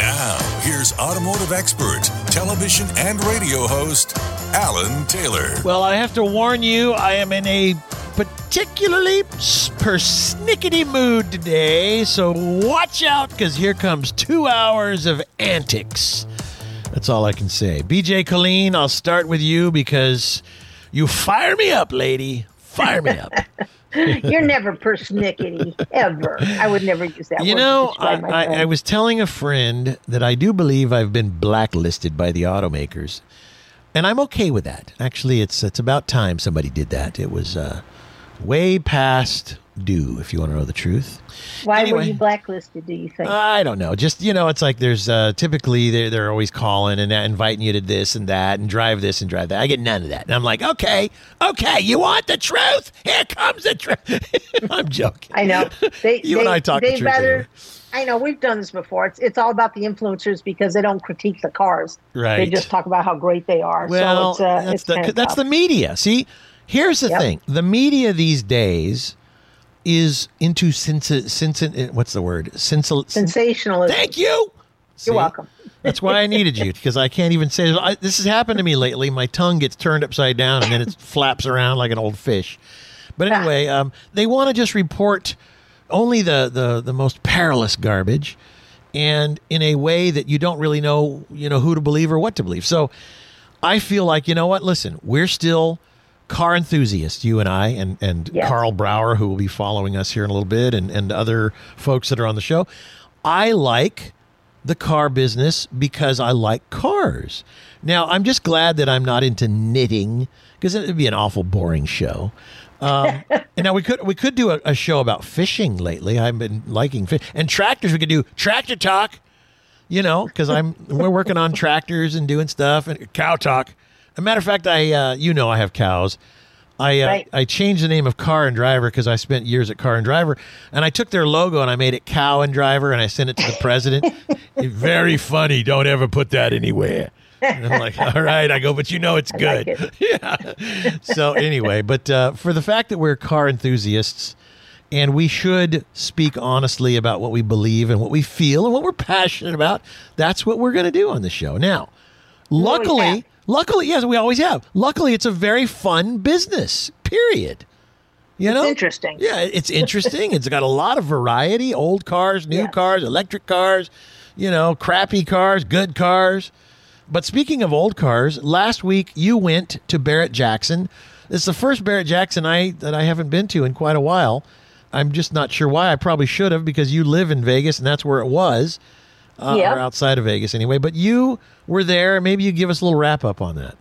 Now, here's automotive expert, television and radio host, Alan Taylor. Well, I have to warn you, I am in a particularly persnickety mood today, so watch out because here comes two hours of antics. That's all I can say. BJ Killeen, I'll start with you because you fire me up, lady. Fire me up. You're never persnickety, ever. I would never use that You word. know, I, I. I was telling a friend that I do believe I've been blacklisted by the automakers, and I'm okay with that. Actually, it's it's about time somebody did that. It was uh, way past due, if you want to know the truth. Why were you blacklisted, do you think? I don't know. Just you know, it's like there's uh, typically they're they're always calling and uh, inviting you to this and that and drive this and drive that. I get none of that, and I'm like, okay, okay, you want the truth? Here comes the truth. I'm joking. I know. They, You they, and I talk the truth anyway. I know, we've done this before. It's, it's all about the influencers because they don't critique the cars. Right. They just talk about how great they are. Well, so it's, uh, that's it's the that's the media. See, here's the Yep. thing: the media these days is into sens- sens- what's the word? Sensal- sensationalism. Thank you. See? You're welcome. That's why I needed you because I can't even say I, this has happened to me lately. My tongue gets turned upside down and then it flaps around like an old fish. But anyway, um, they want to just report only the, the the most perilous garbage, and in a way that you don't really know you know who to believe or what to believe. So I feel like you know what? Listen, we're still car enthusiasts, you and I, and and Yes. Karl Brauer, who will be following us here in a little bit, and and other folks that are on the show. I like the car business because I like cars. Now, I'm just glad that I'm not into knitting because it would be an awful boring show. Um, and now we could we could do a, a show about fishing lately. I've been liking fish and tractors. We could do tractor talk, you know, because I'm we're working on tractors and doing stuff and cow talk. A matter of fact, I uh, you know I have cows. I uh, Right. I changed the name of Car and Driver because I spent years at Car and Driver, and I took their logo and I made it Cow and Driver, and I sent it to the president. Very funny. Don't ever put that anywhere. And I'm like, all right. I go, but you know it's like good. yeah. So anyway, but uh, for the fact that we're car enthusiasts, and we should speak honestly about what we believe and what we feel and what we're passionate about, that's what we're going to do on the show. Now, luckily, have. Luckily, yes, we always have. Luckily, it's a very fun business. Period. You know, interesting. Yeah, it's interesting. it's got a lot of variety: old cars, new Yeah. cars, electric cars. You know, crappy cars, good cars. But speaking of old cars, last week you went to Barrett Jackson. It's the first Barrett Jackson I that I haven't been to in quite a while. I'm just not sure why. I probably should have because you live in Vegas and that's where it was, uh, Yep. or outside of Vegas anyway. But you were there. Maybe you give us a little wrap up on that.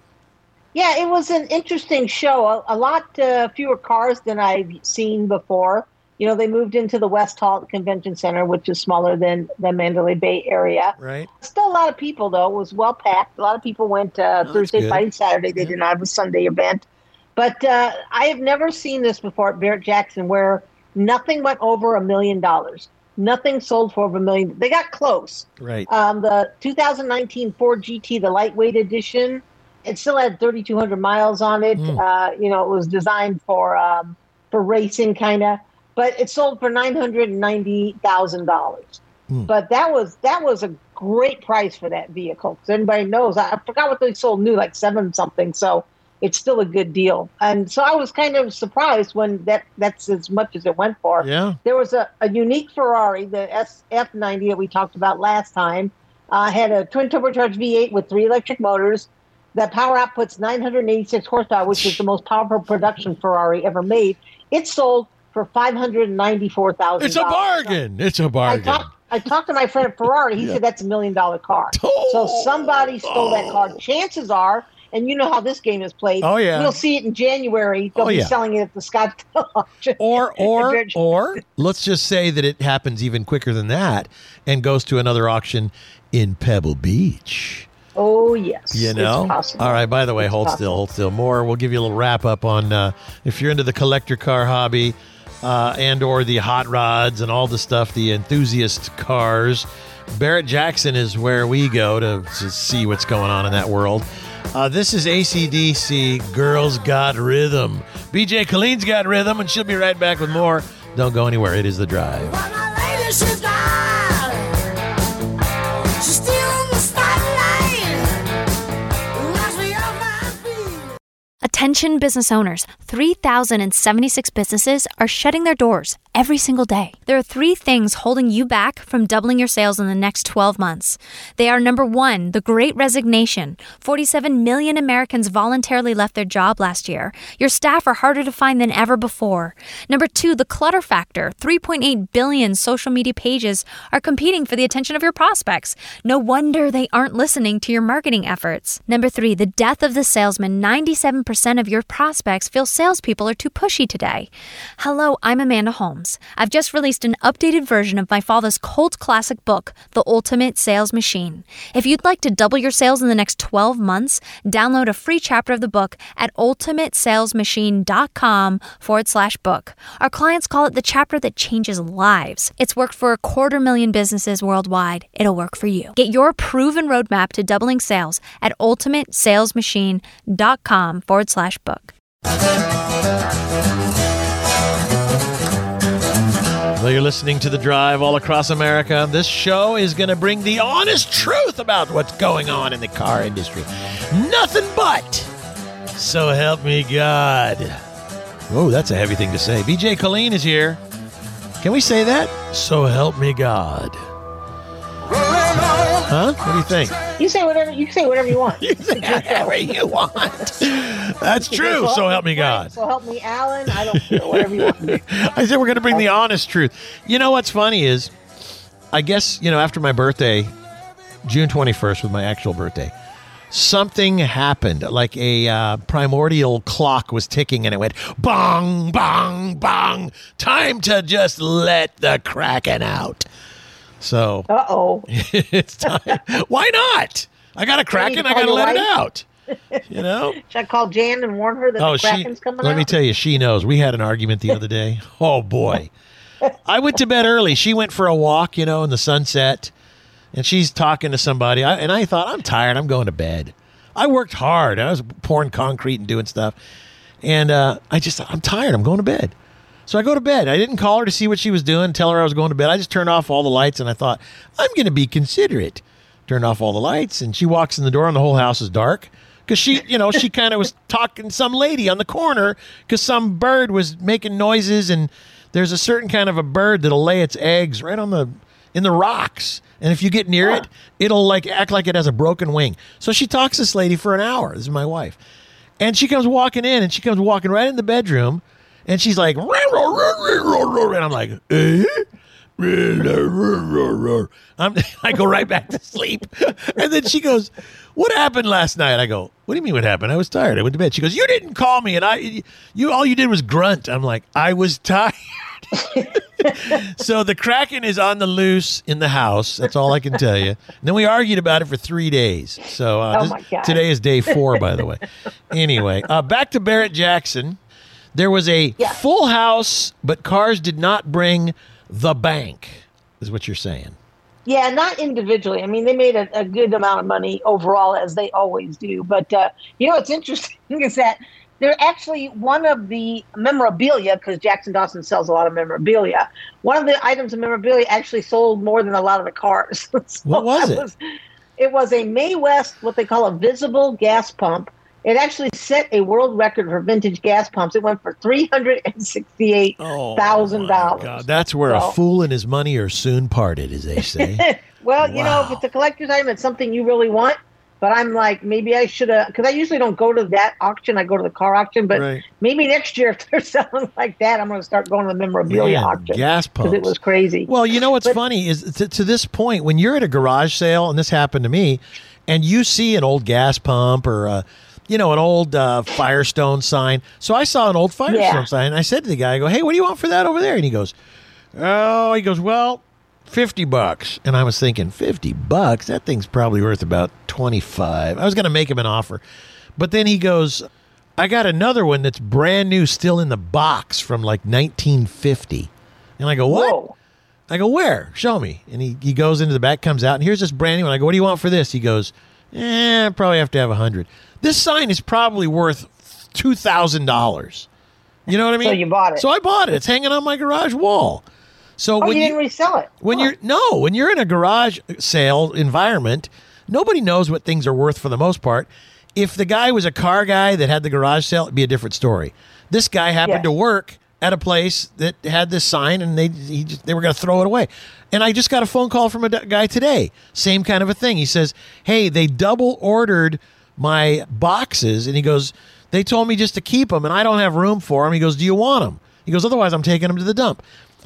Yeah, it was an interesting show. A, a lot uh, fewer cars than I've seen before. You know, they moved into the West Hall Convention Center, which is smaller than the Mandalay Bay area. Right. Still a lot of people, though. It was well packed. A lot of people went uh, that's Thursday. Friday, Saturday. They Yeah. did not have a Sunday event. But uh, I have never seen this before at Barrett Jackson where nothing went over a million dollars. Nothing sold for over a million. They got close. Right. Um, the 2019 Ford GT, the lightweight edition, it still had 3,200 miles on it. Mm. Uh, you know, it was designed for um, for racing, kind of, but it sold for nine hundred ninety thousand dollars. Mm. But that was that was a great price for that vehicle. Because everybody knows, I, I forgot what they sold new, like seven something. So it's still a good deal. And so I was kind of surprised when that that's as much as it went for. yeah. There was a, a unique Ferrari, the SF90 that we talked about last time, uh, had a twin turbocharged V8 with three electric motors. That power output's 986 horsepower, which is the most powerful production Ferrari ever made. It sold for five hundred ninety-four thousand. It's a bargain. It's a bargain. talked. I talked to my friend at Ferrari. He Yeah. said that's a million dollar car. Oh. So somebody stole that car. Chances are, and you know how this game is played. Oh, yeah. We'll see it in January. They'll Oh, be yeah. selling it at the Scottsdale auction. or or or let's just say that it happens even quicker than that and goes to another auction in Pebble Beach. Oh yes. You know? All right, by the way, It's hold possible. still, hold still. More, we'll give you a little wrap up on uh, if you're into the collector car hobby uh, and or the hot rods and all the stuff, the enthusiast cars. Barrett Jackson is where we go to, to see what's going on in that world. Uh, this is ACDC, Girls Got Rhythm. BJ Killeen's got rhythm, and she'll be right back with more. Don't go anywhere. It is The Drive. But my lady, she's gone. She's still in the spotlight. Knocks me off my feet. Attention business owners 3,076 businesses are shutting their doors every single day. There are three things holding you back from doubling your sales in the next 12 months. They are number one, the great resignation. 47 million Americans voluntarily left their job last year. Your staff are harder to find than ever before. Number two, the clutter factor. 3.8 billion social media pages are competing for the attention of your prospects. No wonder they aren't listening to your marketing efforts. Number three, the death of the salesman. 97% of your prospects feel salespeople are too pushy today. Hello, I'm Amanda Holmes. I've just released an updated version of my father's cult classic book, The Ultimate Sales Machine. If you'd like to double your sales in the next 12 months, download a free chapter of the book at ultimatesalesmachine.com forward slash book. Our clients call it the chapter that changes lives. It's worked for a quarter million businesses worldwide. It'll work for you. Get your proven roadmap to doubling sales at ultimatesalesmachine.com forward slash book. Well, you're listening to The Drive all across America. This show is going to bring the honest truth about what's going on in the car industry. Nothing but. So help me God. Whoa, that's a heavy thing to say. BJ Killeen is here. Can we say that? So help me God. Huh? What do you think? You say whatever you say whatever you want. You say whatever you want. That's true. So help me God. So help me, Alan. I don't care. Whatever you want. I said we're going to bring the honest truth. You know what's funny is, I guess you know after my birthday, June twenty first was my actual birthday. Something happened, like a uh, primordial clock was ticking, and it went bong, bong, bong. Time to just let the kraken out. So Uh oh. it's time. Why not? I got a kraken. I call got to let it out. You know. Should I call Jan and warn her that Oh, the she. Coming Let out? me tell you, she knows. We had an argument the other day. Oh boy, I went to bed early. She went for a walk, you know, in the sunset, and she's talking to somebody. I, and I thought, I'm tired. I'm going to bed. I worked hard. I was pouring concrete and doing stuff, and uh, I just, I'm tired. I'm going to bed. So I go to bed. I didn't call her to see what she was doing, tell her I was going to bed. I just turned off all the lights, and I thought, I'm going to be considerate. Turned off all the lights, and she walks in the door, and the whole house is dark. Because she, you know, she kind of was talking to some lady on the corner because some bird was making noises, and there's a certain kind of a bird that'll lay its eggs right on the in the rocks, and if you get near it, it'll like act like it has a broken wing. So she talks to this lady for an hour. This is my wife, and she comes walking in, and she comes walking right in the bedroom, and she's like, and I'm like, eh? I'm, I go right back to sleep. And then she goes, What happened last night? I go, What do you mean what happened? I was tired. I went to bed. She goes, You didn't call me and I you all you did was grunt. I'm like, I was tired. so the Kraken is on the loose in the house. That's all I can tell you. And then we argued about it for three days. So uh, Oh this- today is day four, by the way. Anyway, uh, back to Barrett Jackson. There was a Yeah. full house, but cars did not bring the bank, is what you're saying. Yeah, not individually. I mean, they made a, a good amount of money overall, as they always do. But uh, you know what's interesting is that they're actually one of the memorabilia, because Jackson Dawson sells a lot of memorabilia. One of the items of memorabilia actually sold more than a lot of the cars. So What was it? it was a Mae West, what they call a visible gas pump. It actually set a world record for vintage gas pumps. It went for oh, three hundred and sixty-eight thousand Oh, dollars. God, that's where a fool and his money are soon parted, as they say. Well, you know, if it's a collector's item, it's something you really want. But I'm like, maybe I should have, because I usually don't go to that auction. I go to the car auction. But Right. maybe next year, if they're selling like that, I'm going to start going to the memorabilia Man, auction. gas Because it was crazy. Well, you know what's But- funny is to, to this point, when you're at a garage sale, and this happened to me, and you see an old gas pump or a, you know, an old uh, Firestone sign. So I saw an old Firestone Yeah. sign, and I said to the guy, I go, "Hey, what do you want for that over there?" And he goes, "Oh," he goes, "Well." 50 bucks. And I was thinking, 50 bucks? That thing's probably worth about 25. I was going to make him an offer. But then he goes, I got another one that's brand new, still in the box from like 1950. And I go, what? Whoa. I go, where? Show me. And he, he goes into the back, comes out, and here's this brand new one. I go, what do you want for this? He goes, eh, probably have to have a hundred. This sign is probably worth two thousand dollars. You know what I mean? So you bought it. So I bought it. It's hanging on my garage wall. So Oh, when you you, didn't resell it. when Huh. you're no, when you're in a garage sale environment, nobody knows what things are worth for the most part. If the guy was a car guy that had the garage sale, it'd be a different story. This guy happened to work at a place that had this sign, and they he just, they were going to throw it away. And I just got a phone call from a guy today, same kind of a thing. He says, "Hey, they double ordered my boxes," and he goes, "They told me just to keep them, and I don't have room for them." He goes, "Do you want them?" He goes, "Otherwise, I'm taking them to the dump."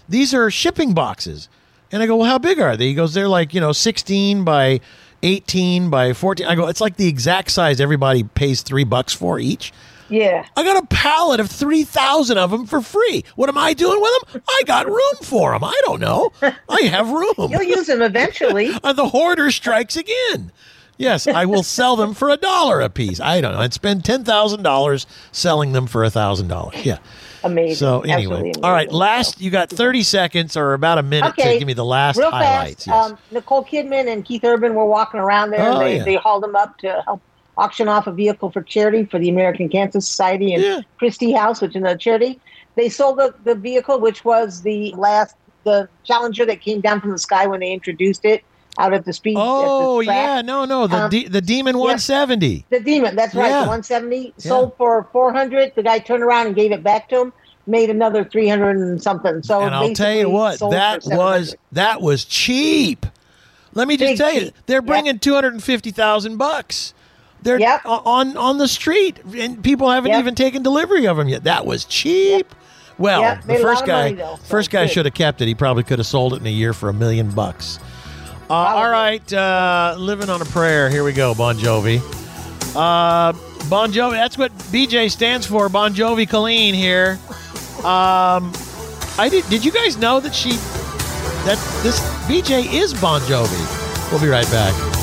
These are shipping boxes. And I go, well, how big are they? He goes, they're like, you know, 16 by 18 by 14. I go, it's like the exact size everybody pays three bucks for each. Yeah. I got a pallet of 3,000 of them for free. What am I doing with them? I got room for them. I don't know. I have room. You'll use them eventually. And the hoarder strikes again. Yes, I will sell them for a dollar a piece. I don't know. I'd spend $10,000 selling them for a $1,000. Yeah. Amazing. So anyway, Absolutely all right. Last, you got thirty seconds or about a minute Okay. to give me the last Real highlights. fast, yes. um, Nicole Kidman and Keith Urban were walking around there. Oh, and they, yeah. they hauled them up to help auction off a vehicle for charity for the American Cancer Society and Yeah. Christie House, which is another charity. They sold the, the vehicle, which was the last, the Challenger that came down from the sky when they introduced it out at the speed. at the oh yeah, no, no, the Um, de- the Demon yeah. 170. The Demon, that's right. Yeah. The 170 sold for 400. The guy turned around and gave it back to him. Made another 300 and something. So and I'll tell you what, that was that was cheap. Let me just Big tell you, cheap. they're Yeah. bringing two hundred and fifty thousand bucks. They're Yep. on on the street, and people haven't Yep. even taken delivery of them yet. That was cheap. Well, Yep, the made a lot first guy, money, though, so first guy should have kept it. He probably could have sold it in a year for a million bucks. Uh, all right, uh, living on a prayer. Here we go, Bon Jovi. Uh, bon Jovi. That's what BJ stands for. Bon Jovi Killeen here. Um, I did. Did you guys know that she that this BJ is Bon Jovi? We'll be right back.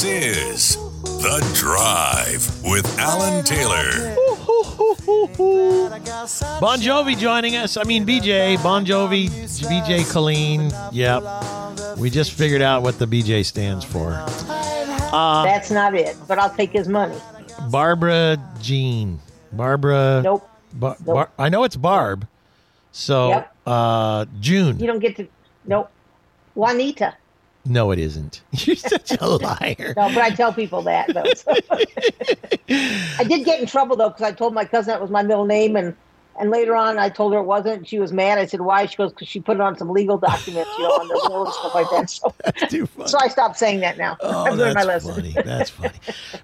This is The Drive with Alan Taylor. Bon Jovi joining us. I mean BJ, Bon Jovi, BJ Killeen. Yep. We just figured out what the BJ stands for. That's not it, but I'll take his money. Barbara Jean. Barbara. Nope. Bar- Nope. Bar- I know it's Barb. So Yep. uh June. You don't get to. Nope. Juanita. No, it isn't. You're such a liar. No, but I tell people that. Though. so. I did get in trouble though because I told my cousin that was my middle name, and and later on I told her it wasn't. She was mad. I said why? She goes because she put it on some legal documents, you know, on the will and stuff like that. So, Too funny. so I stopped saying that now. Oh, I've learned my that's lesson. funny. That's funny.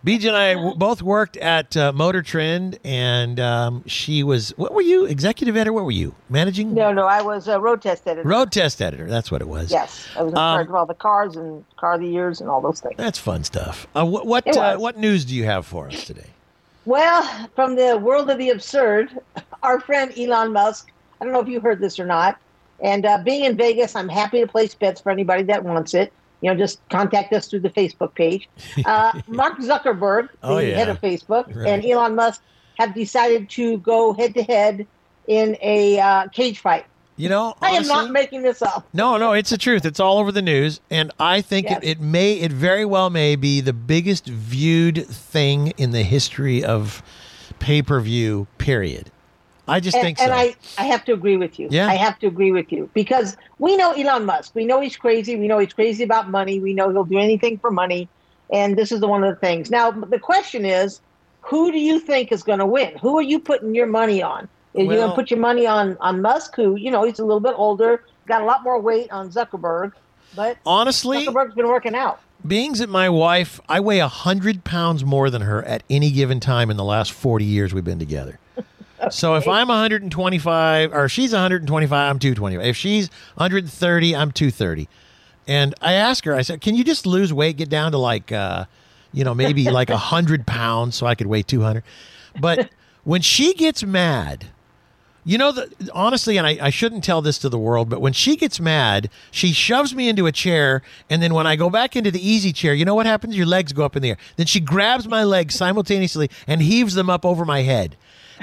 BJ and I w- both worked at uh, Motor Trend, and um, she was. What were you? Executive editor? What were you? Managing? No, no, I was a road test editor. Road test editor. That's what it was. Yes, I was in Um, charge of all the cars and car of the years and all those things. That's fun stuff. Uh, what what, uh, what news do you have for us today? Well, from the world of the absurd, our friend Elon Musk, I don't know if you heard this or not, and uh, being in Vegas, I'm happy to place bets for anybody that wants it. You know, just contact us through the Facebook page. Uh, Mark Zuckerberg, the Oh, yeah. head of Facebook, Right. and Elon Musk have decided to go head to head in a uh, cage fight. You know, I am not making this up. No, no, it's the truth. It's all over the news, and I think Yes. it, it may, it very well may be the biggest viewed thing in the history of pay per view. Period. I just and, think so. and I, I have to agree with you. Yeah. I have to agree with you because we know Elon Musk. We know he's crazy. We know he's crazy about money. We know he'll do anything for money. And this is the one of the things. Now, the question is, who do you think is going to win? Who are you putting your money on? Are you going Well- to put your money on on Musk, who you know he's a little bit older, got a lot more weight on Zuckerberg, but Honestly, Zuckerberg's been working out. being that my wife, I weigh a hundred pounds more than her at any given time in the last forty years we've been together. So if I'm 125 or she's 125, I'm 225. If she's 130, I'm 230. And I asked her, I said, "Can you just lose weight, get down to like, uh, you know, maybe like a hundred pounds, so I could weigh 200?" But when she gets mad, you know, the, honestly, and I, I shouldn't tell this to the world, but when she gets mad, she shoves me into a chair. And then when I go back into the easy chair, you know what happens? Your legs go up in the air. Then she grabs my legs simultaneously and heaves them up over my head.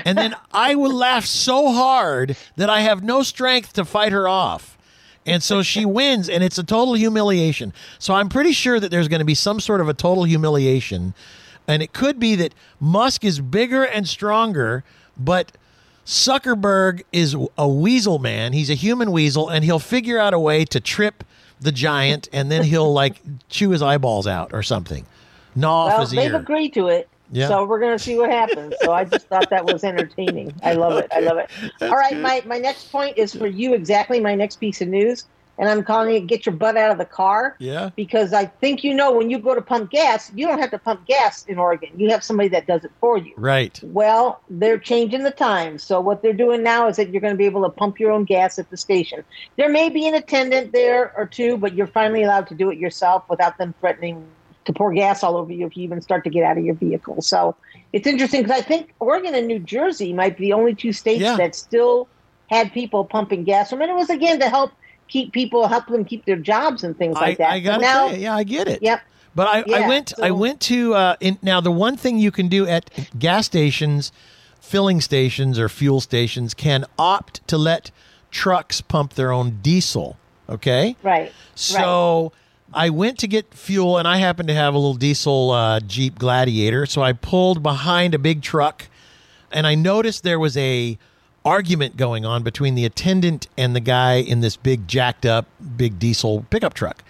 And then I will laugh so hard that I have no strength to fight her off. And so she wins, and it's a total humiliation. So I'm pretty sure that there's going to be some sort of a total humiliation. And it could be that Musk is bigger and stronger, but Zuckerberg is a weasel man. He's a human weasel, and he'll figure out a way to trip the giant, and then he'll like chew his eyeballs out or something, gnaw off his they've ear. agreed to it. Yeah. So we're going to see what happens. So I just thought that was entertaining. I love it. I love it. All right, my, my next point is for you exactly my next piece of news. And I'm calling it get your butt out of the car. Yeah. Because I think you know when you go to pump gas, you don't have to pump gas in Oregon. You have somebody that does it for you. Right. Well, they're changing the times. So what they're doing now is that you're going to be able to pump your own gas at the station. There may be an attendant there or two, but you're finally allowed to do it yourself without them threatening to pour gas all over you if you even start to get out of your vehicle. So it's interesting because I think Oregon and New Jersey might be the only two states Yeah. that still had people pumping gas. I mean, it was again to help keep people, help them keep their jobs and things like I, that. I gotta now, say, yeah, I get it. Yep. But I, I Yeah, went I went to uh, in, now the one thing you can do at gas stations, filling stations or fuel stations can opt to let trucks pump their own diesel. Okay. Right. right. So I went to get fuel, and I happened to have a little diesel uh, Jeep Gladiator. So I pulled behind a big truck, and I noticed there was a argument going on between the attendant and the guy in this big jacked up big diesel pickup truck.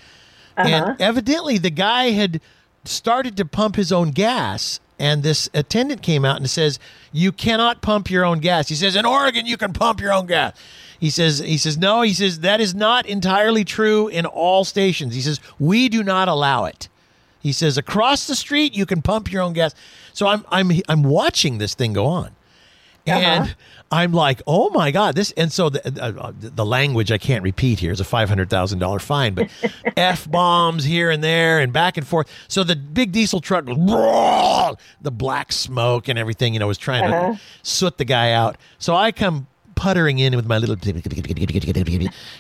And uh-huh. evidently, the guy had started to pump his own gas. And this attendant came out and says, "You cannot pump your own gas." He says, "In Oregon, you can pump your own gas." He says, "He says no." He says that is not entirely true in all stations. He says we do not allow it. He says across the street you can pump your own gas. So I'm I'm I'm watching this thing go on, uh-huh. and I'm like, oh my god, this. And so the uh, the language I can't repeat here is a five hundred thousand dollar fine, but f bombs here and there and back and forth. So the big diesel truck the black smoke and everything, you know, was trying to soot the guy out. So I come puttering in with my little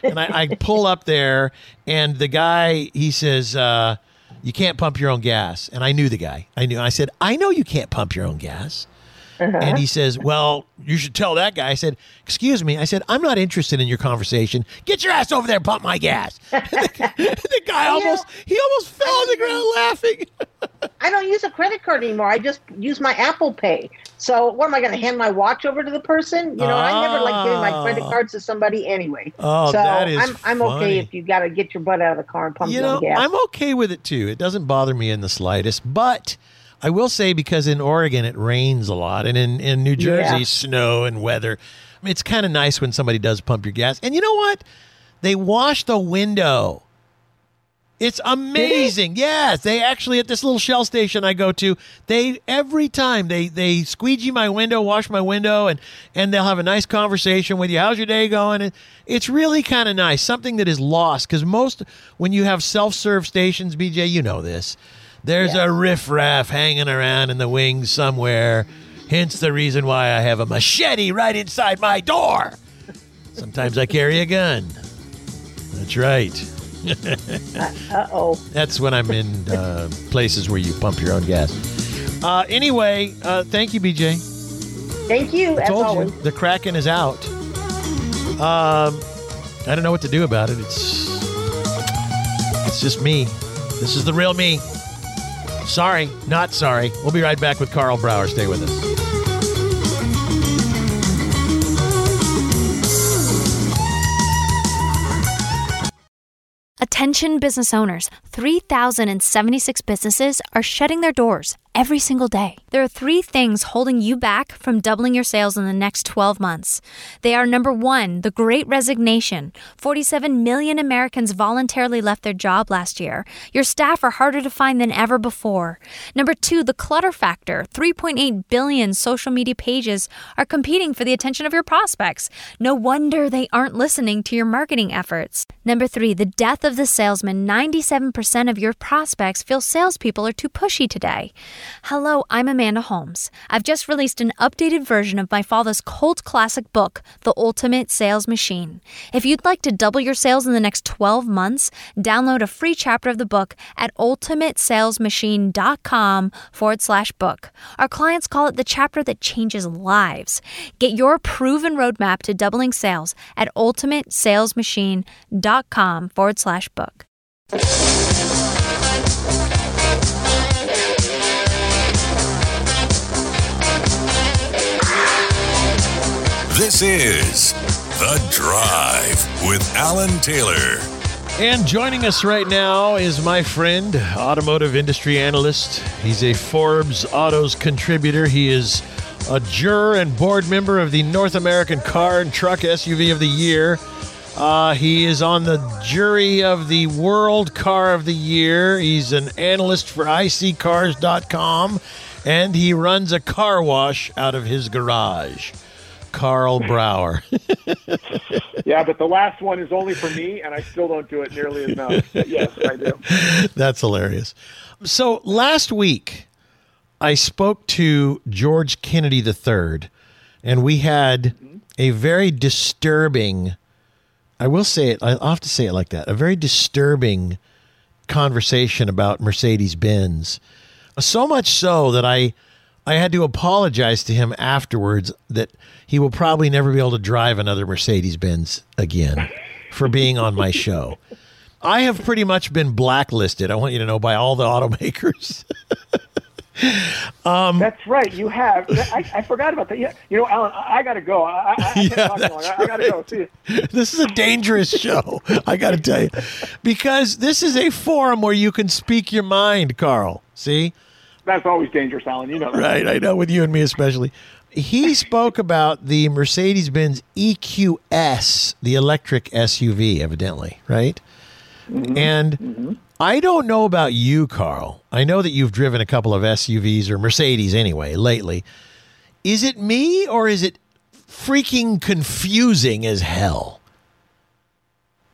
and I, I pull up there and the guy he says uh, you can't pump your own gas and i knew the guy i knew i said i know you can't pump your own gas and he says well you should tell that guy i said excuse me i said i'm not interested in your conversation get your ass over there and pump my gas the guy almost he almost fell on the ground laughing I don't use a credit card anymore. I just use my Apple Pay. So what am I going to hand my watch over to the person? You know, I never like giving my credit Ah. cards to somebody anyway. Oh, so that is I'm I'm funny. okay if you got to get your butt out of the car and pump you know, gas. I'm okay with it too. It doesn't bother me in the slightest. But I will say because in Oregon it rains a lot, and in in New Jersey Yeah. snow and weather. I mean, it's kind of nice when somebody does pump your gas. And you know what? They wash the window. It's amazing. Yes, they actually at this little shell station I go to, they every time they they squeegee my window, wash my window, and and they'll have a nice conversation with you. How's your day going? And it's really kind of nice. Something that is lost because most when you have self serve stations, BJ, you know this. There's a riffraff hanging around in the wings somewhere. Hence the reason why I have a machete right inside my door. Sometimes I carry a gun. That's right. Uh oh. That's when I'm in uh, places where you pump your own gas. Uh, anyway, uh, thank you, BJ. Thank you. I told always. you the Kraken is out. Um, I don't know what to do about it. It's it's just me. This is the real me. Sorry, not sorry. We'll be right back with Karl Brauer. Stay with us. Attention business owners 3,076 businesses are shutting their doors every single day. There are three things holding you back from doubling your sales in the next 12 months. They are number one, the great resignation. 47 million Americans voluntarily left their job last year. Your staff are harder to find than ever before. Number two, the clutter factor. 3.8 billion social media pages are competing for the attention of your prospects. No wonder they aren't listening to your marketing efforts. Number three, the death of the salesman. 97% of your prospects feel salespeople are too pushy today. Hello, I'm Amanda Holmes. I've just released an updated version of my father's cult classic book, The Ultimate Sales Machine. If you'd like to double your sales in the next 12 months, download a free chapter of the book at ultimatesalesmachine.com forward slash book. Our clients call it the chapter that changes lives. Get your proven roadmap to doubling sales at ultimatesalesmachine.com forward slash book. This is The Drive with Alan Taylor. And joining us right now is my friend, automotive industry analyst. He's a Forbes Autos contributor. He is a juror and board member of the North American Car and Truck SUV of the Year. Uh, he is on the jury of the World Car of the Year. He's an analyst for iSeeCars.com and he runs a car wash out of his garage. Karl Brauer. Yeah, but the last one is only for me, and I still don't do it nearly enough. But yes, I do. That's hilarious. So last week, I spoke to George Kennedy III, and we had a very disturbing, I will say it, I'll have to say it like that, a very disturbing conversation about Mercedes Benz. So much so that I. I had to apologize to him afterwards that he will probably never be able to drive another Mercedes Benz again for being on my show. I have pretty much been blacklisted. I want you to know by all the automakers. That's right. You have. I, I forgot about that. Yeah, you know, Alan, I, I got to go. I, I, Yeah, long. I, I got to go. See you. this is a dangerous show. I got to tell you, because this is a forum where you can speak your mind, Carl. See, That's always dangerous, Alan. You know that. right? I know with you and me especially. He spoke about the Mercedes Benz EQS, the electric SUV, evidently, right? And I don't know about you, Carl. I know that you've driven a couple of SUVs or Mercedes anyway lately. Is it me or is it freaking confusing as hell?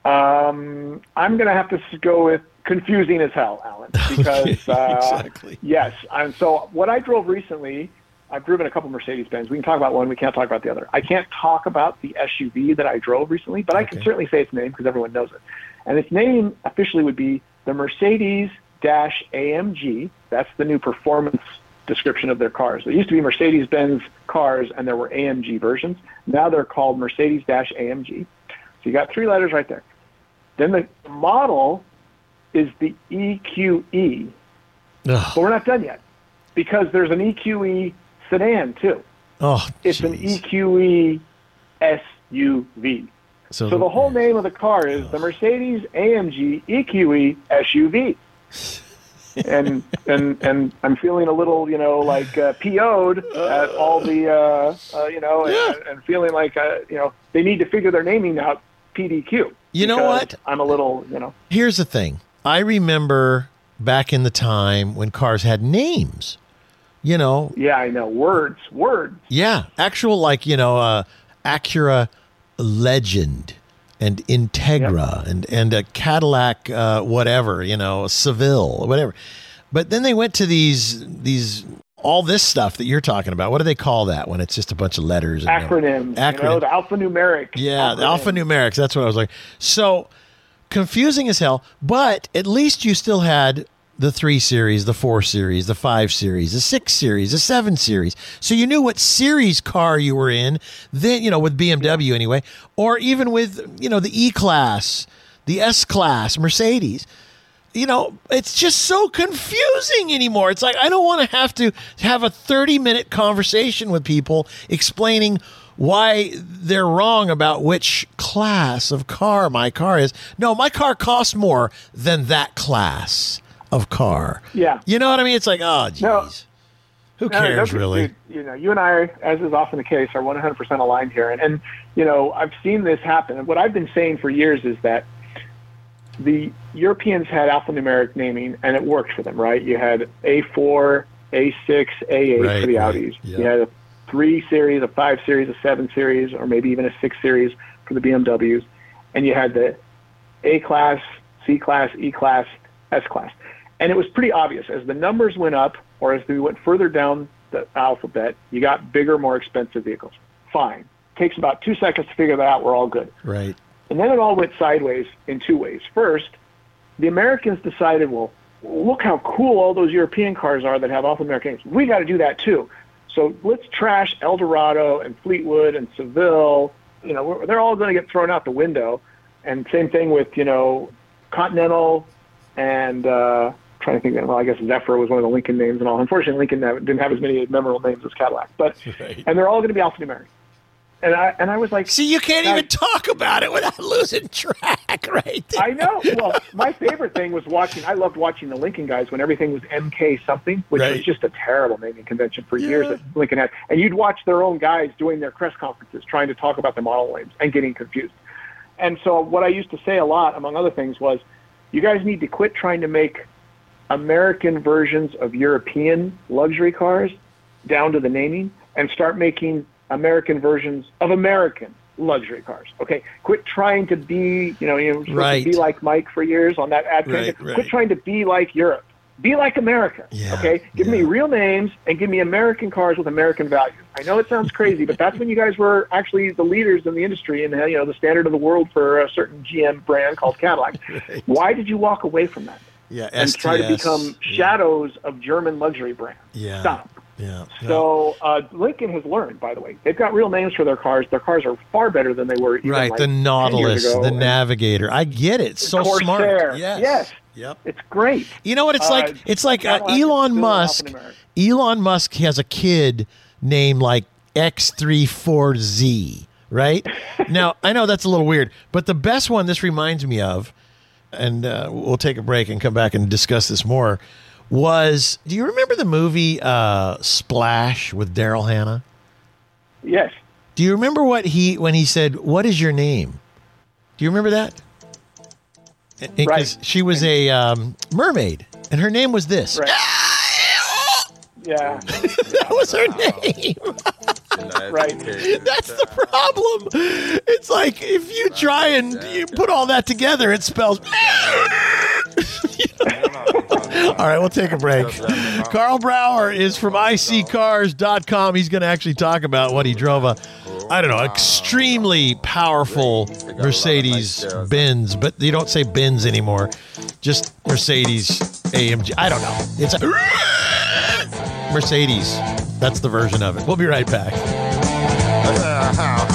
Um, I'm going to have to go with confusing as hell, Alan, because uh, exactly. yes. And so what I drove recently, I've driven a couple Mercedes Benz. We can talk about one. We can't talk about the other. I can't talk about the SUV that I drove recently, but I can certainly say its name because everyone knows it. And its name officially would be the Mercedes Dash AMG. That's the new performance description of their cars. There used to be Mercedes Benz cars, and there were AMG versions. Now they're called Mercedes Dash AMG. So you got three letters right there. Then the model is the EQE, Ugh. but we're not done yet because there's an EQE sedan too. Oh, It's an jeez. EQE SUV. So the whole name of the car is the Mercedes AMG EQE SUV. and and and I'm feeling a little, you know, like uh, PO'd at all the, uh, uh, you know, Yeah. and, and feeling like, uh, you know, they need to figure their naming out. PDQ. You know what? I'm a little, you know. Here's the thing. I remember back in the time when cars had names. You know, Yeah, I know. Words, words. yeah, actual like you know, uh, Acura Legend and Integra and and a Cadillac uh, whatever you know Seville whatever. But then they went to these these all this stuff that you're talking about. What do they call that when it's just a bunch of letters? and Acronyms. You know, the alphanumeric. Yeah, the acronyms. alphanumerics. That's what I was like. So confusing as hell, but at least you still had the three series, the four series, the five series, the six series, the seven series. So you knew what series car you were in. Then you know with BMW anyway, or even with you know the E class, the S class, Mercedes. you know, it's just so confusing anymore. It's like I don't want to have to have a 30 minute conversation with people explaining why they're wrong about which class of car my car is. No, my car costs more than that class of car. Yeah. You know what I mean? It's like, oh, geez. No. Who cares, don't really? dude, you know, you and I, as is often the case, are 100% aligned here. And, and, you know, I've seen this happen. And what I've been saying for years is that the Europeans had alphanumeric naming, and it worked for them, right? You had A4, A6, A8 Right, for the right, Audis. yeah. You had a three series, a five series, a seven series, or maybe even a six series for the BMWs. And you had the A class, C class, E class, S class. And it was pretty obvious. As the numbers went up, or as we went further down the alphabet, you got bigger, more expensive vehicles. Fine. Takes about two seconds to figure that out. We're all good. Right. And then it all went sideways in two ways. First, the Americans decided, well, look how cool all those European cars are that have alphanumeric names. We got to do that too. So let's trash Eldorado and Fleetwood and Seville. You know, we're, they're all going to get thrown out the window. And same thing with you know, Continental and uh, trying to think. Well, I guess Zephyr was one of the Lincoln names and all. Unfortunately, Lincoln didn't have as many memorable names as Cadillac, but Right. and they're all going to be alphanumeric. And I and I was like, See, you can't even talk about it without losing track, right? there. I know. Well, my favorite thing was watching. I loved watching the Lincoln guys when everything was MK something, which Right. was just a terrible naming convention for years that Lincoln had. And you'd watch their own guys doing their press conferences, trying to talk about the model names and getting confused. And so, what I used to say a lot, among other things, was, you guys need to quit trying to make American versions of European luxury cars down to the naming and start making American versions of American luxury cars. Okay, quit trying to be, you know, you know, Right. be like Mike for years on that ad campaign. right. Quit trying to be like Europe. Be like America. Yeah, okay, give me real names and give me American cars with American values. I know it sounds crazy, but that's when you guys were actually the leaders in the industry and you know the standard of the world for a certain GM brand called Cadillac. Why did you walk away from that? Yeah, and try to STS, become yeah. shadows of German luxury brands. Yeah. Stop. Yeah. So uh, Lincoln has learned, by the way, they've got real names for their cars. Their cars are far better than they were. Even right, like the Nautilus, the Navigator. I get it. So Corsair. smart. Yes. Yes. Yep. It's great. You know what it's Uh, like? It's like uh, Elon Musk. Elon Musk has a kid named like X34Z, right? now, I know that's a little weird, but the best one this reminds me of, and uh, we'll take a break and come back and discuss this more, was do you remember the movie uh, Splash with Daryl Hannah? Yes. Do you remember what he when he said, "What is your name"? Do you remember that? Because Right. she was a um, mermaid, and her name was this. Right. Yeah. That was her name. Right. That's the problem. It's like if you try and you put all that together, it spells. all right, we'll take a break. Karl Brauer is from iSeeCars.com. He's going to actually talk about what he drove a, I don't know, extremely powerful Mercedes Benz, but you don't say Benz anymore. Just Mercedes AMG. I don't know. It's a Mercedes. That's the version of it. We'll be right back.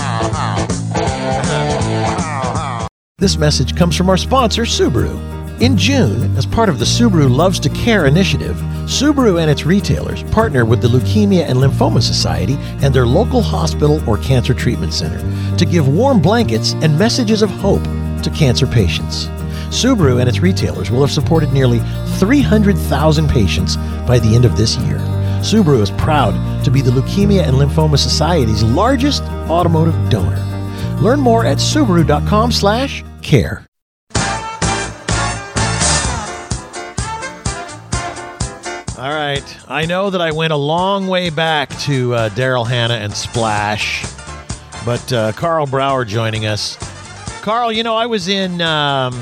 This message comes from our sponsor, Subaru. In June, as part of the Subaru Loves to Care initiative, Subaru and its retailers partner with the Leukemia and Lymphoma Society and their local hospital or cancer treatment center to give warm blankets and messages of hope to cancer patients. Subaru and its retailers will have supported nearly 300,000 patients by the end of this year. Subaru is proud to be the Leukemia and Lymphoma Society's largest automotive donor. Learn more at subaru.com/care. All right. I know that I went a long way back to uh, Daryl Hannah and Splash, but uh, Karl Brauer joining us. Carl, you know, I was in, um,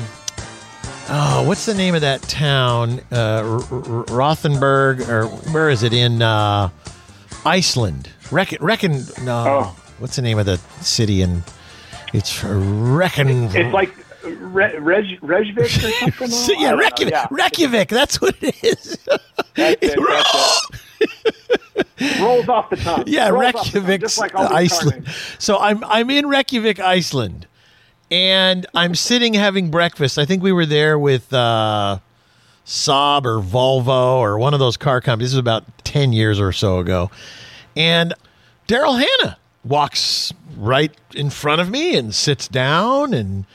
oh, what's the name of that town? Uh, R- R- Rothenburg, or where is it? In uh, Iceland. Reckon, reckon, no. Oh. What's the name of the city? in it's Reckon. It's like Re- Reg- Reykjavik or something. So, yeah, know. Reykjavik, Yeah. Reykjavik. That's what it is. That's it, that's it. Rolls off the tongue. Yeah, Rolls off tongue, Reykjavik, like all these car Iceland. So I'm I'm in Reykjavik, Iceland, and I'm sitting having breakfast. I think we were there with uh, Saab or Volvo or one of those car companies. This was about 10 years or so ago. And Daryl Hannah walks right in front of me and sits down and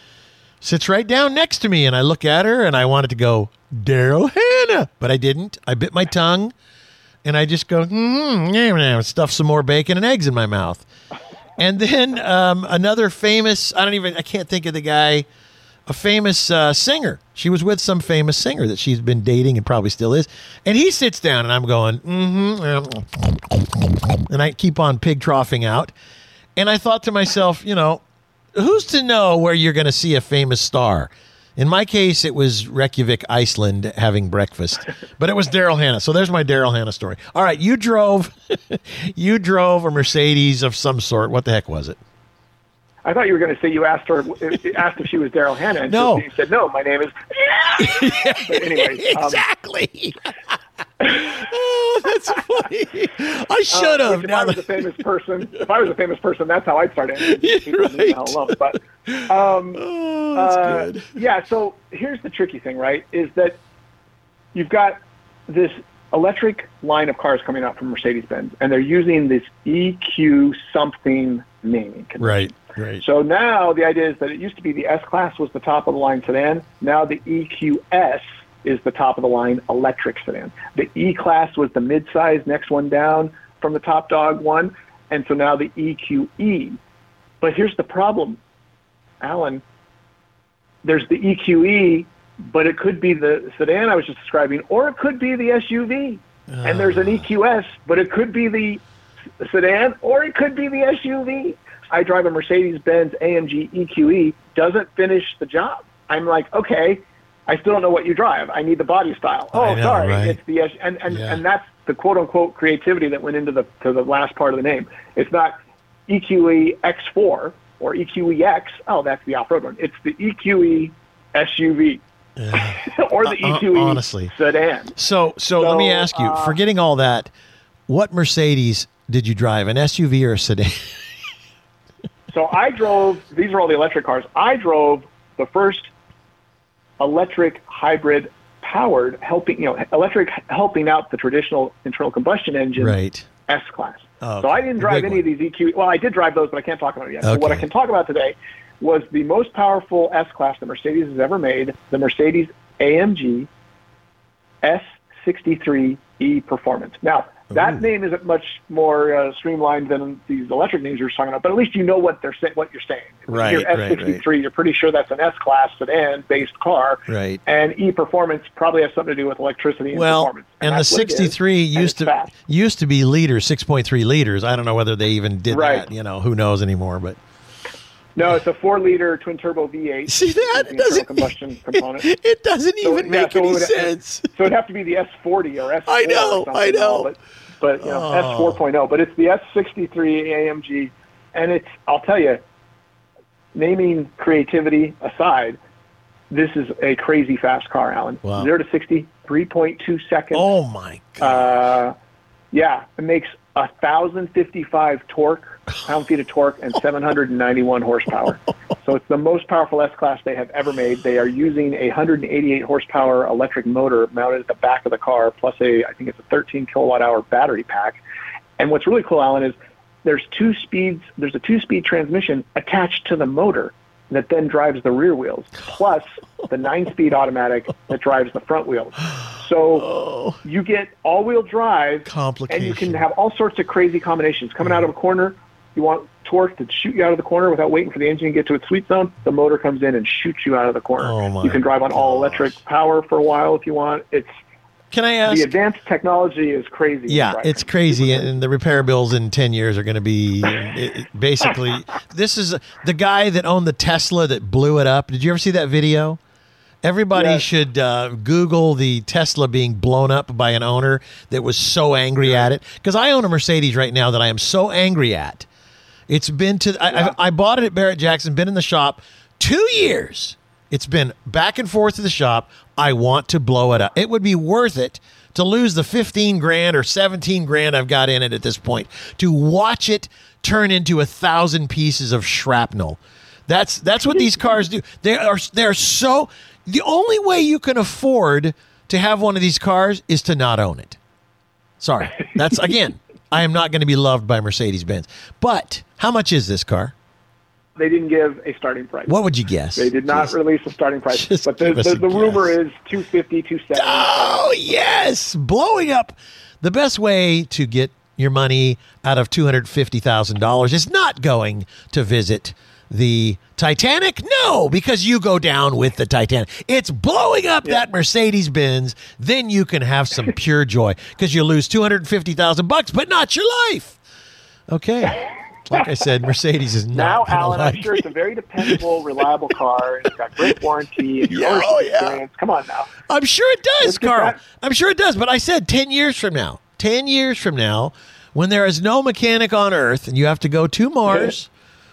sits right down next to me. And I look at her and I wanted to go, Daryl Hannah, but I didn't. I bit my tongue and I just go, mm, yeah, stuff some more bacon and eggs in my mouth. And then um, another famous, I don't even, I can't think of the guy, a famous uh, singer. She was with some famous singer that she's been dating and probably still is. And he sits down and I'm going, mm-hmm. And I keep on pig troughing out. And I thought to myself, you know, who's to know where you're going to see a famous star? In my case, it was Reykjavik, Iceland, having breakfast, but it was Daryl Hannah. So there's my Daryl Hannah story. All right, you drove, you drove a Mercedes of some sort. What the heck was it? I thought you were going to say you asked her asked if she was Daryl Hannah, and No. so you said no. My name is. But anyway, um, exactly. Oh, that's funny. I should uh, have. If now I was a famous person, if I was a famous person, that's how I'd start leave me right. But um, oh, that's uh, good. yeah. So here's the tricky thing, right? Is that you've got this electric line of cars coming out from Mercedes-Benz, and they're using this EQ something naming. convention. Right, right. So now the idea is that it used to be the S class was the top of the line sedan. Now the EQS is the top of the line electric sedan. The E class was the mid-size next one down from the top dog one, and so now the EQE. But here's the problem, Alan. There's the EQE, but it could be the sedan I was just describing, or it could be the SUV. And there's an ah. EQS, but it could be the sedan or it could be the SUV. I drive a Mercedes-Benz AMG EQE. Doesn't finish the job. I'm like, okay, I still don't know what you drive. I need the body style. Oh, know, sorry, right? it's the S- and and Yeah. and that's the quote unquote creativity that went into the to the last part of the name. It's not EQE X4 or EQEX. Oh, that's the off-road one. It's the EQE SUV or the Uh, uh, EQE honestly. sedan. So, so, let me ask you, uh, forgetting all that, what Mercedes did you drive, an SUV or a sedan? So I drove, these are all the electric cars. I drove the first electric hybrid powered, helping, you know, electric helping out the traditional internal combustion engine right. S class. Oh, so I didn't drive any of these EQ. Well, I did drive those, but I can't talk about it yet. So what I can talk about today was the most powerful S class that Mercedes has ever made, the Mercedes AMG S63E Performance. Now, that Ooh. name isn't much more uh, streamlined than these electric names you're talking about, but at least you know what they're saying, what you're saying. Right, you hear right, S63, you're pretty sure that's an S class sedan based car. Right. And E Performance probably has something to do with electricity and Well, performance. and the it is, 63 and used to fast. used to be liters, 6.3 liters. I don't know whether they even did Right. that. You know, who knows anymore? But No, it's a four-liter twin-turbo V8. see that internal doesn't combustion component. it doesn't So, even yeah, make so any would- sense. So it'd have to be the S40 or S4 I know, I know. But, but you know, Oh. S4.0. But it's the S63 AMG, and it's. I'll tell you, naming creativity aside, this is a crazy fast car, Alan. Wow. Zero to 60, 3.2 seconds. Oh my god! Uh, yeah, it makes a thousand fifty-five torque, pound feet of torque, and seven hundred and ninety-one horsepower. So it's the most powerful S class they have ever made. They are using a 188 horsepower electric motor mounted at the back of the car, plus a I think it's a 13 kilowatt hour battery pack. And what's really cool, Alan, is there's two speeds. There's a two-speed transmission attached to the motor that then drives the rear wheels, plus the nine-speed automatic that drives the front wheels. So oh. you get all-wheel drive, and you can have all sorts of crazy combinations. Coming out of a corner, you want torque to shoot you out of the corner without waiting for the engine to get to its sweet zone. The motor comes in and shoots you out of the corner. Oh, you can drive on all-electric power for a while if you want. It's Can I ask? the advanced technology is crazy. Yeah, Right. it's crazy, and the repair bills in ten years are going to be it- basically. This is the guy that owned the Tesla that blew it up. Did you ever see that video? Everybody Yes. should uh, Google the Tesla being blown up by an owner that was so angry at it. Because I own a Mercedes right now that I am so angry at. It's been to I, Yeah. I, I bought it at Barrett Jackson. Been in the shop two years. It's been back and forth to the shop. I want to blow it up. It would be worth it to lose the fifteen grand or seventeen grand I've got in it at this point to watch it turn into a thousand pieces of shrapnel. That's that's what these cars do. They are they're so the only way you can afford to have one of these cars is to not own it. Sorry. That's again, I am not going to be loved by Mercedes Benz. But how much is this car? They didn't give a starting price. What would you guess? They did not Just- release a starting price, but the, the, the rumor is 250, 270. Oh, yes. Blowing up. The best way to get your money out of $250,000 is not going to visit the Titanic. No, because you go down with the Titanic. It's blowing up that Mercedes Benz. Then you can have some pure joy because you lose 250,000 bucks, but not your life. Okay. Like I said, Mercedes is Now, Alan, like I'm sure it's a very dependable, reliable car. It's got great warranty. Yeah, oh, yeah. experience. Come on now. I'm sure it does, Let's Karl. I'm sure it does. But I said 10 years from now, 10 years from now, when there is no mechanic on Earth and you have to go to Mars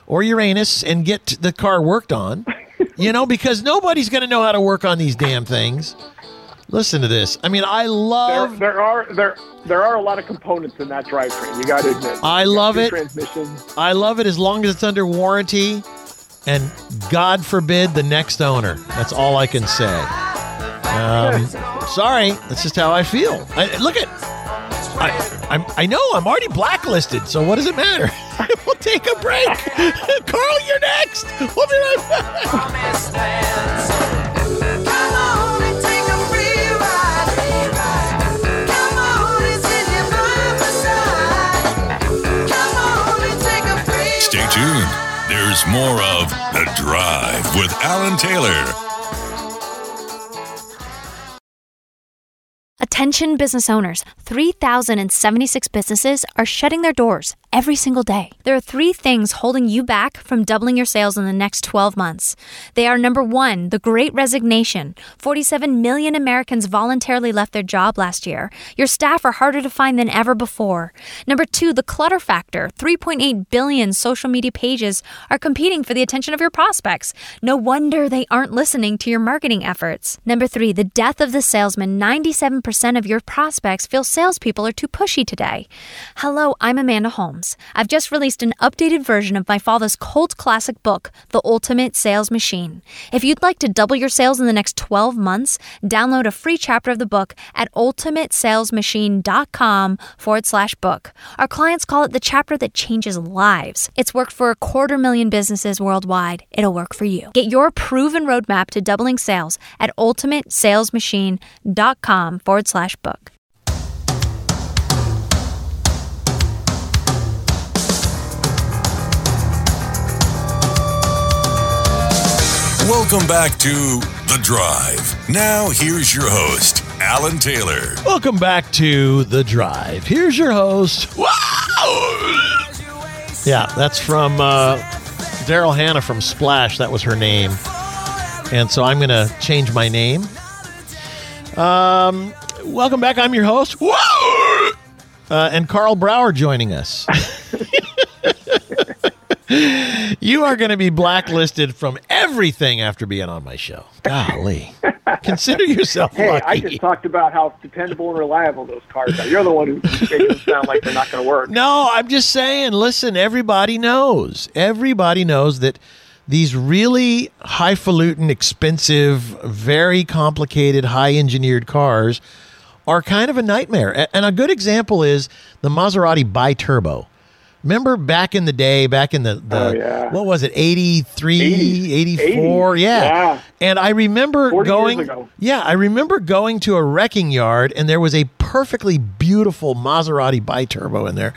or Uranus and get the car worked on, you know, because nobody's going to know how to work on these damn things. Listen to this. I mean, I love. there are there there are a lot of components in that drivetrain. You got to admit. I You love it. Transmissions. I love it as long as it's under warranty, and God forbid the next owner. That's all I can say. Um, sorry, that's just how I feel. I, look at, I, I'm, I know I'm already blacklisted, so what does it matter? we'll take a break. Karl, you're next. We'll be right back. Stay tuned. There's more of The Drive with Alan Taylor. Attention business owners 3,076 businesses are shutting their doors every single day. There are three things holding you back from doubling your sales in the next 12 months. They are number one, the great resignation. 47 million Americans voluntarily left their job last year. Your staff are harder to find than ever before. Number two, the clutter factor. 3.8 billion social media pages are competing for the attention of your prospects. No wonder they aren't listening to your marketing efforts. Number three, the death of the salesman. 97% of your prospects feel salespeople are too pushy today. Hello, I'm Amanda Holmes. I've just released an updated version of my father's cult classic book, The Ultimate Sales Machine. If you'd like to double your sales in the next 12 months, download a free chapter of the book at ultimatesalesmachine.com forward slash book. Our clients call it the chapter that changes lives. It's worked for a quarter million businesses worldwide. It'll work for you. Get your proven roadmap to doubling sales at ultimatesalesmachine.com forward slash book. Welcome back to The Drive. Now, here's your host, Alan Taylor. Welcome back to The Drive. Here's your host. Wow! Yeah, that's from uh, Daryl Hannah from Splash. That was her name. And so I'm going to change my name. Um, welcome back. I'm your host. Wow! Uh, and Karl Brauer joining us. you are going to be blacklisted from everything after being on my show. Golly. Consider yourself Hey, lucky. I just talked about how dependable and reliable those cars are. You're the one who made them sound like they're not going to work. No, I'm just saying, listen, everybody knows. Everybody knows that these really highfalutin, expensive, very complicated, high engineered cars are kind of a nightmare. And a good example is the Maserati biturbo. Remember back in the day, back in the, the Oh, yeah. what was it, 83, 80s. 84? Yeah. Yeah. And I remember 40 years going, yeah, I remember going to a wrecking yard and there was a perfectly beautiful Maserati biturbo in there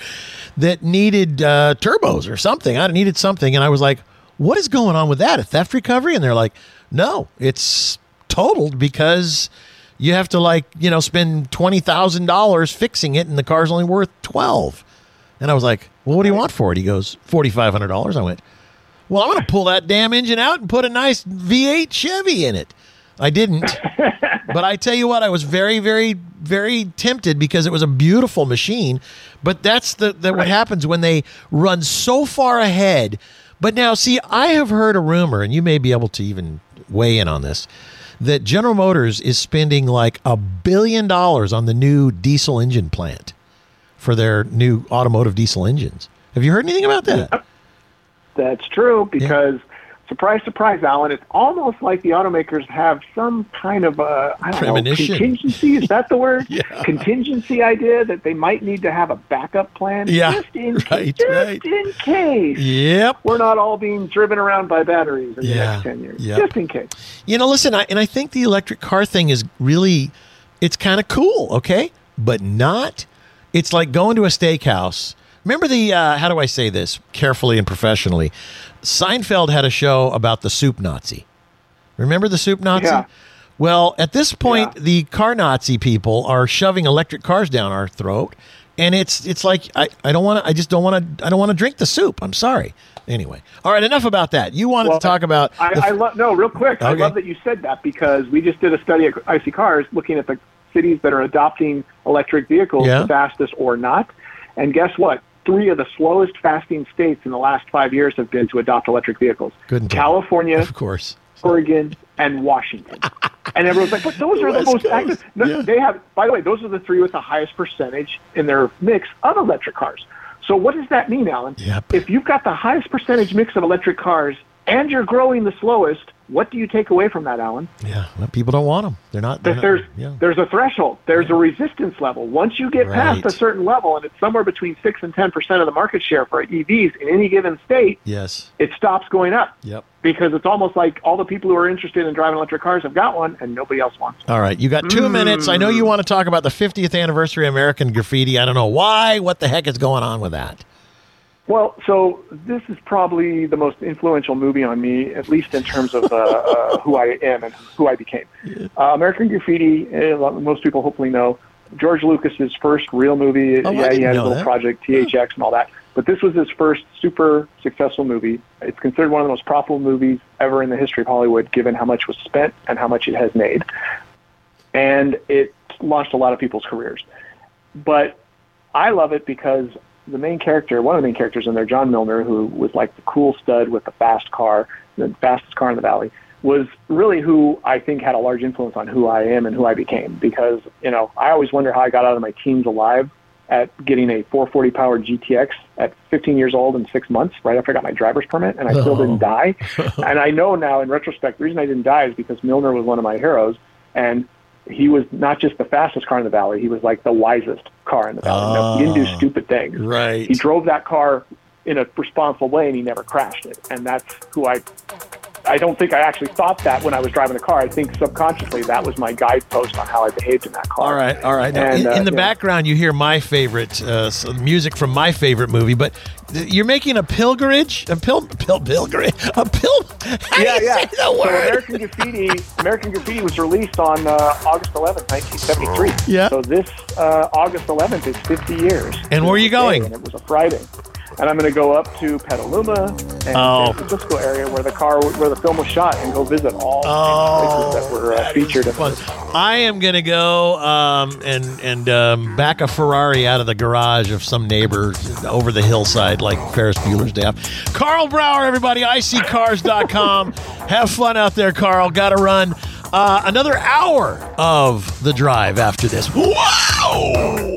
that needed uh, turbos or something. I needed something. And I was like, what is going on with that? A theft recovery? And they're like, no, it's totaled because you have to like, you know, spend $20,000 fixing it and the car's only worth 12. And I was like, well, what do you want for it? He goes, $4,500. I went, well, I'm going to pull that damn engine out and put a nice V8 Chevy in it. I didn't. but I tell you what, I was very, very, very tempted because it was a beautiful machine. But that's the, the what happens when they run so far ahead. But now, see, I have heard a rumor, and you may be able to even weigh in on this, that General Motors is spending like a billion dollars on the new diesel engine plant for their new automotive diesel engines. Have you heard anything about that? That's true because surprise, surprise, Alan, it's almost like the automakers have some kind of a I don't know, contingency. Is that the word? Yeah. Contingency idea that they might need to have a backup plan. Yeah, Just in, right, just right. in case. Yep. We're not all being driven around by batteries in the next 10 years. yeah. Just in case. You know, listen, I, and I think the electric car thing is really, it's kind of cool, okay? But not, it's like going to a steakhouse. Remember the, uh, how do I say this carefully and professionally? Seinfeld had a show about the soup Nazi. Remember the soup Nazi? Yeah. Well, at this point, Yeah. the car Nazi people are shoving electric cars down our throat. And it's it's like I, I don't want to I just don't want to I don't want to drink the soup. I'm sorry. Anyway, all right. Enough about that. You wanted Well, to talk about I, I love no, real quick. I love that you said that because we just did a study at iSeeCars looking at the cities that are adopting electric vehicles Yeah. the fastest or not. And guess what? Three of the slowest fasting states in the last five years have been to adopt electric vehicles. Good California, of course. Oregon, and Washington. and everyone's like, but those are the West most Coast. active. No, Yeah. They have, by the way, those are the three with the highest percentage in their mix of electric cars. So what does that mean, Alan? Yep. If you've got the highest percentage mix of electric cars and you're growing the slowest, what do you take away from that, Alan? Yeah, well, people don't want them. They're not. They're That not there's yeah. there's a threshold. There's a resistance level. Once you get past a certain level, and it's somewhere between six and ten percent of the market share for EVs in any given state, yes. it stops going up Yep. because it's almost like all the people who are interested in driving electric cars have got one, and nobody else wants one. All right, you got two hmm. minutes. I know you want to talk about the 50th anniversary of American Graffiti. I don't know why. What the heck is going on with that? Well, so this is probably the most influential movie on me, at least in terms of uh, uh, who I am and who I became. Uh, American Graffiti, uh, most people hopefully know, George Lucas's first real movie. Oh, I yeah, he had a know little that. project, THX, and all that. But this was his first super successful movie. It's considered one of the most profitable movies ever in the history of Hollywood, given how much was spent and how much it has made. And it launched a lot of people's careers. But I love it because the main character, one of the main characters in there, John Milner, who was like the cool stud with the fast car, the fastest car in the valley, was really who I think had a large influence on who I am and who I became. Because you know, I always wonder how I got out of my teens alive at getting a 440 powered GTX at 15 years old and six months, right after I got my driver's permit, and I still Oh. didn't die. and I know now, in retrospect, the reason I didn't die is because Milner was one of my heroes, and he was not just the fastest car in the valley; he was like the wisest car in the valley. No, he didn't do Ah. stupid things. Right. He drove that car in a responsible way, and he never crashed it. And that's who I. I don't think I actually thought that when I was driving the car. I think subconsciously that was my guidepost on how I behaved in that car. All right, all right. Now, And, in, uh, in the background, you hear my favorite uh, music from my favorite movie, but you're making a pilgrimage, a pil, pil, pilgrimage, a pil. How yeah, do you yeah. say the So word? American Graffiti, American Graffiti was released on uh, August 11th, 1973. Yeah. So this uh, August 11th is 50 years. And where are you going? And it was a Friday. And I'm going to go up to Petaluma and Oh. San Francisco area where the car, where the film was shot, and go visit all Oh, the places that were uh, featured. I am gonna go um, and and um, back a Ferrari out of the garage of some neighbor over the hillside, like Ferris Bueller's Day Off. Karl Brauer, everybody, iSeeCars.com. Have fun out there, Karl. Got to run. Uh, another hour of the drive after this. Wow!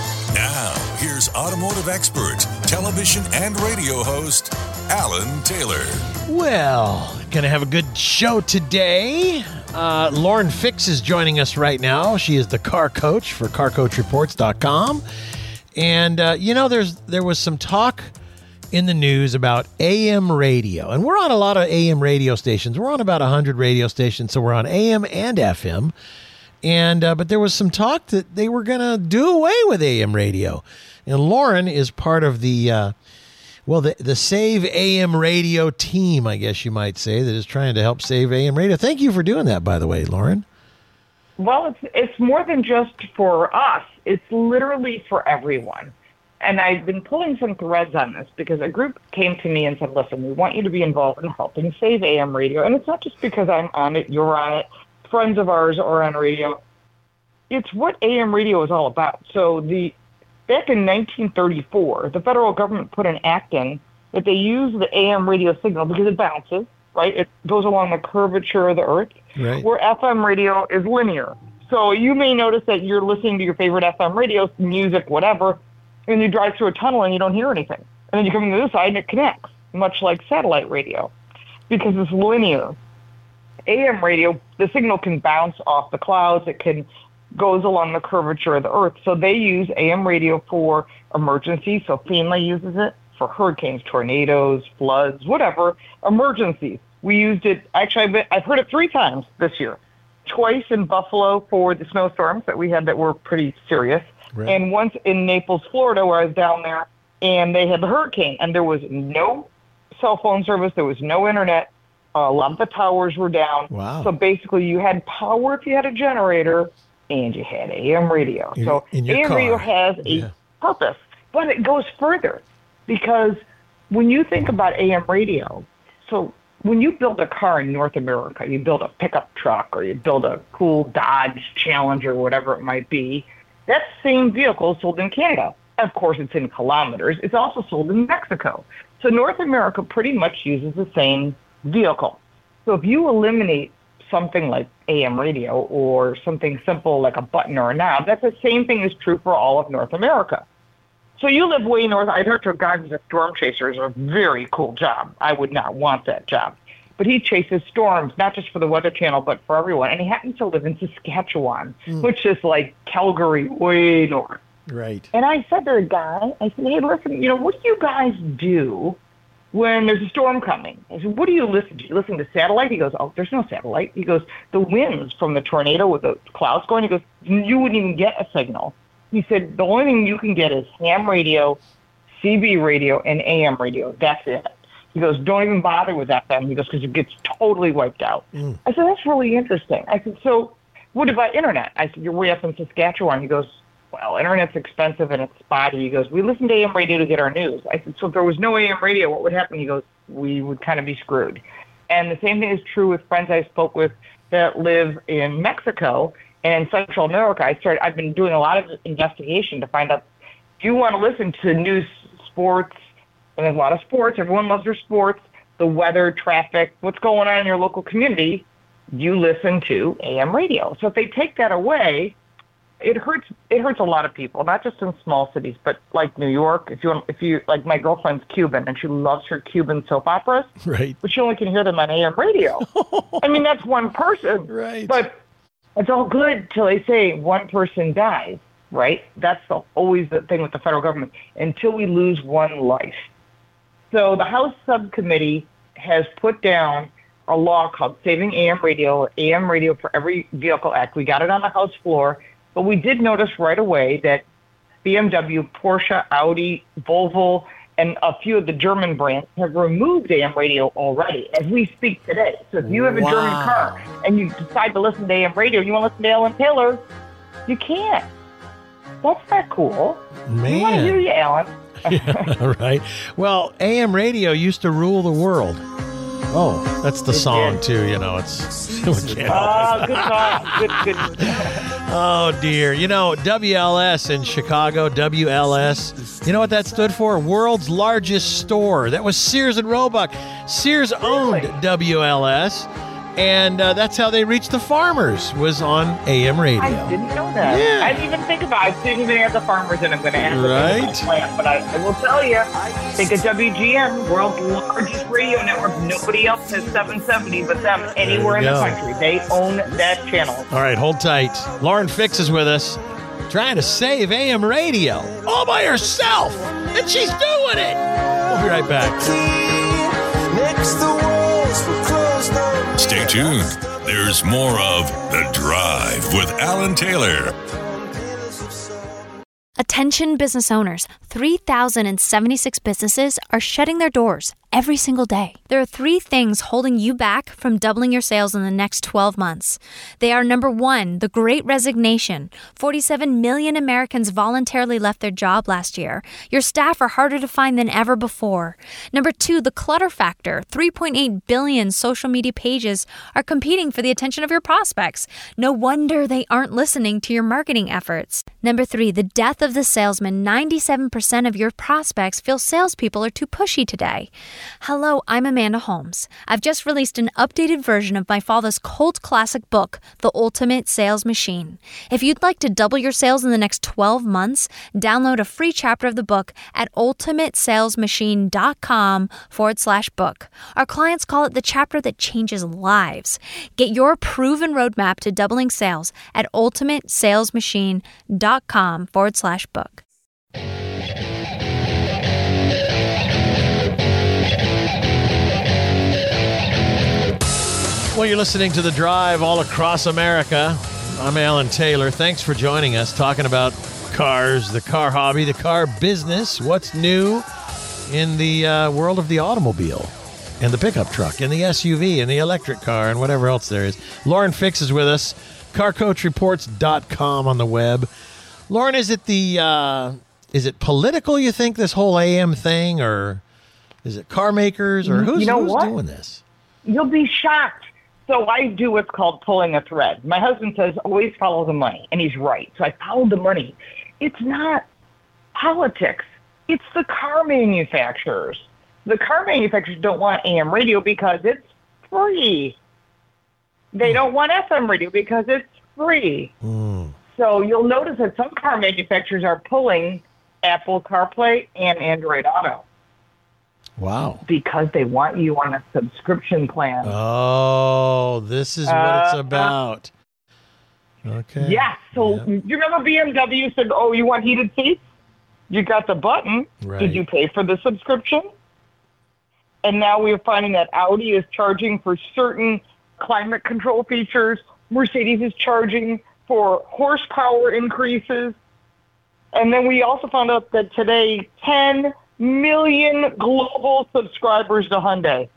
Now, here's automotive expert, television and radio host, Alan Taylor. Well, gonna have a good show today. Uh, Lauren Fix is joining us right now. She is the car coach for CarCoachReports.com, and uh, you know, there's there was some talk in the news about AM radio. And we're on a lot of AM radio stations. We're on about 100 radio stations, so we're on AM and FM. And uh, but there was some talk that they were going to do away with AM radio. And Lauren is part of the uh, well, the the Save AM radio team, I guess you might say, that is trying to help save AM radio. Thank you for doing that, by the way, Lauren. Well, it's it's more than just for us. It's literally for everyone. And I've been pulling some threads on this because a group came to me and said, "Listen, we want you to be involved in helping save AM radio." And it's not just because I'm on it, you're on it, friends of ours are on radio. It's what AM radio is all about. So the back in 1934, the federal government put an act in that they use the AM radio signal because it bounces, right? It goes along the curvature of the earth Right. where FM radio is linear. So you may notice that you're listening to your favorite FM radio, music, whatever, and you drive through a tunnel and you don't hear anything. And then you come to the other side and it connects, much like satellite radio, because it's linear. AM radio, the signal can bounce off the clouds. It can goes along the curvature of the earth. So they use AM radio for emergencies. So FEMA uses it for hurricanes, tornadoes, floods, whatever emergencies. We used it. Actually, I've, been, I've heard it three times this year. Twice in Buffalo for the snowstorms that we had that were pretty serious, Right. and once in Naples, Florida, where I was down there, and they had the hurricane, and there was no cell phone service. There was no internet. Uh, a lot of the towers were down. Wow. So basically, you had power if you had a generator, and you had AM radio. In- so in AM radio has a Yeah. purpose, but it goes further because when you think about AM radio, so when you build a car in North America, you build a pickup truck or you build a cool Dodge Challenger, whatever it might be, that same vehicle is sold in Canada. Of course, it's in kilometers. It's also sold in Mexico. So North America pretty much uses the same vehicle. So if you eliminate something like AM radio or something simple like a button or a knob, that's the same thing is true for all of North America. So you live way north. I talked to a guy who's a storm chaser. It's a very cool job. I would not want that job. But he chases storms, not just for the Weather Channel, but for everyone. And he happens to live in Saskatchewan, mm. which is like Calgary, way north. Right. And I said to the guy, I said, hey, listen, you know, what do you guys do when there's a storm coming? I said, what do you listen to? You listen to satellite? He goes, oh, there's no satellite. He goes, the winds from the tornado with the clouds going. He goes, you wouldn't even get a signal. He said, the only thing you can get is ham radio, CB radio, and AM radio. That's it. He goes, don't even bother with FM. He goes, because it gets totally wiped out. Mm. I said, that's really interesting. I said, so what about internet? I said, you're way up in Saskatchewan. He goes, well, internet's expensive and it's spotty. He goes, we listen to AM radio to get our news. I said, so if there was no AM radio, what would happen? He goes, we would kind of be screwed. And the same thing is true with friends I spoke with that live in Mexico and Central America. I started, I've been doing a lot of investigation to find out, do you want to listen to news, sports, and there's a lot of sports. Everyone loves their sports, the weather, traffic, what's going on in your local community. You listen to AM radio. So if they take that away, it hurts. It hurts a lot of people, not just in small cities, but like New York. If you want, if you like, my girlfriend's Cuban and she loves her Cuban soap operas, Right. but she only can hear them on AM radio. I mean, that's one person, Right. But it's all good till they say one person dies, right? That's the, always the thing with the federal government. Until we lose one life. So the House subcommittee has put down a law called Saving AM Radio, AM Radio for Every Vehicle Act. We got it on the House floor, but we did notice right away that BMW, Porsche, Audi, Volvo, and a few of the German brands have removed AM radio already as we speak today. So if you have a German car and you decide to listen to AM radio, you want to listen to Alan Taylor, you can't. That's not cool. We want to hear you, Alan. yeah, right. Well, AM radio used to rule the world. Oh, that's the song did. too. You know, it's. we can't help Ah, good song. Good, good. Oh dear. You know, WLS in Chicago, WLS. You know what that stood for? World's largest store. That was Sears and Roebuck. Sears owned WLS, and uh, that's how they reached the farmers. Was on AM radio. I didn't know that. Yeah. I didn't even think about it. I didn't even have the farmers in. I'm going to ask them Right. about plant, but I, I will tell you, think of WGN, world's largest radio network. Nobody else has 770 but them anywhere in There the country. They own that channel. All right, hold tight. Lauren Fix is with us, trying to save AM radio all by herself, and she's doing it. We'll We'll be right back. Next the walls were closed on Stay tuned. There's more of The Drive with Alan Taylor. Attention business owners 3,076 businesses are shutting their doors every single day. There are three things holding you back from doubling your sales in the next 12 months. They are number one, the great resignation. 47 million Americans voluntarily left their job last year. Your staff are harder to find than ever before. Number two, the clutter factor. 3.8 billion social media pages are competing for the attention of your prospects. No wonder they aren't listening to your marketing efforts. Number three, the death of the salesman. 97% of your prospects feel salespeople are too pushy today. Hello, I'm Amanda Holmes. I've just released an updated version of my father's cult classic book, The Ultimate Sales Machine. If you'd like to double your sales in the next 12 months, download a free chapter of the book at ultimatesalesmachine.com forward slash book. Our clients call it the chapter that changes lives. Get your proven roadmap to doubling sales at ultimatesalesmachine.com forward slash book. Well, you're listening to The Drive all across America. I'm Alan Taylor. Thanks for joining us, talking about cars, the car hobby, the car business, what's new in the uh, world of the automobile and the pickup truck and the SUV and the electric car and whatever else there is. Lauren Fix is with us, carcoachreports.com on the web. Lauren, is it the uh, is it political? You think this whole AM thing, or is it car makers, or who's, You know who's what? doing this? You'll be shocked. So I do what's called pulling a thread. My husband says always follow the money, and he's right. So I followed the money. It's not politics. It's the car manufacturers. The car manufacturers don't want AM radio because it's free. They hmm. don't want FM radio because it's free. Hmm. So you'll notice that some car manufacturers are pulling Apple CarPlay and Android Auto Wow. because they want you on a subscription plan. Oh, this is what it's Uh, about. Okay. Yeah. So Yeah. you remember BMW said, "Oh, you want heated seats? You got the button. Right. Did you pay for the subscription?" And now we're finding that Audi is charging for certain climate control features. Mercedes is charging for horsepower increases. And then we also found out that today 10 million global subscribers to Hyundai.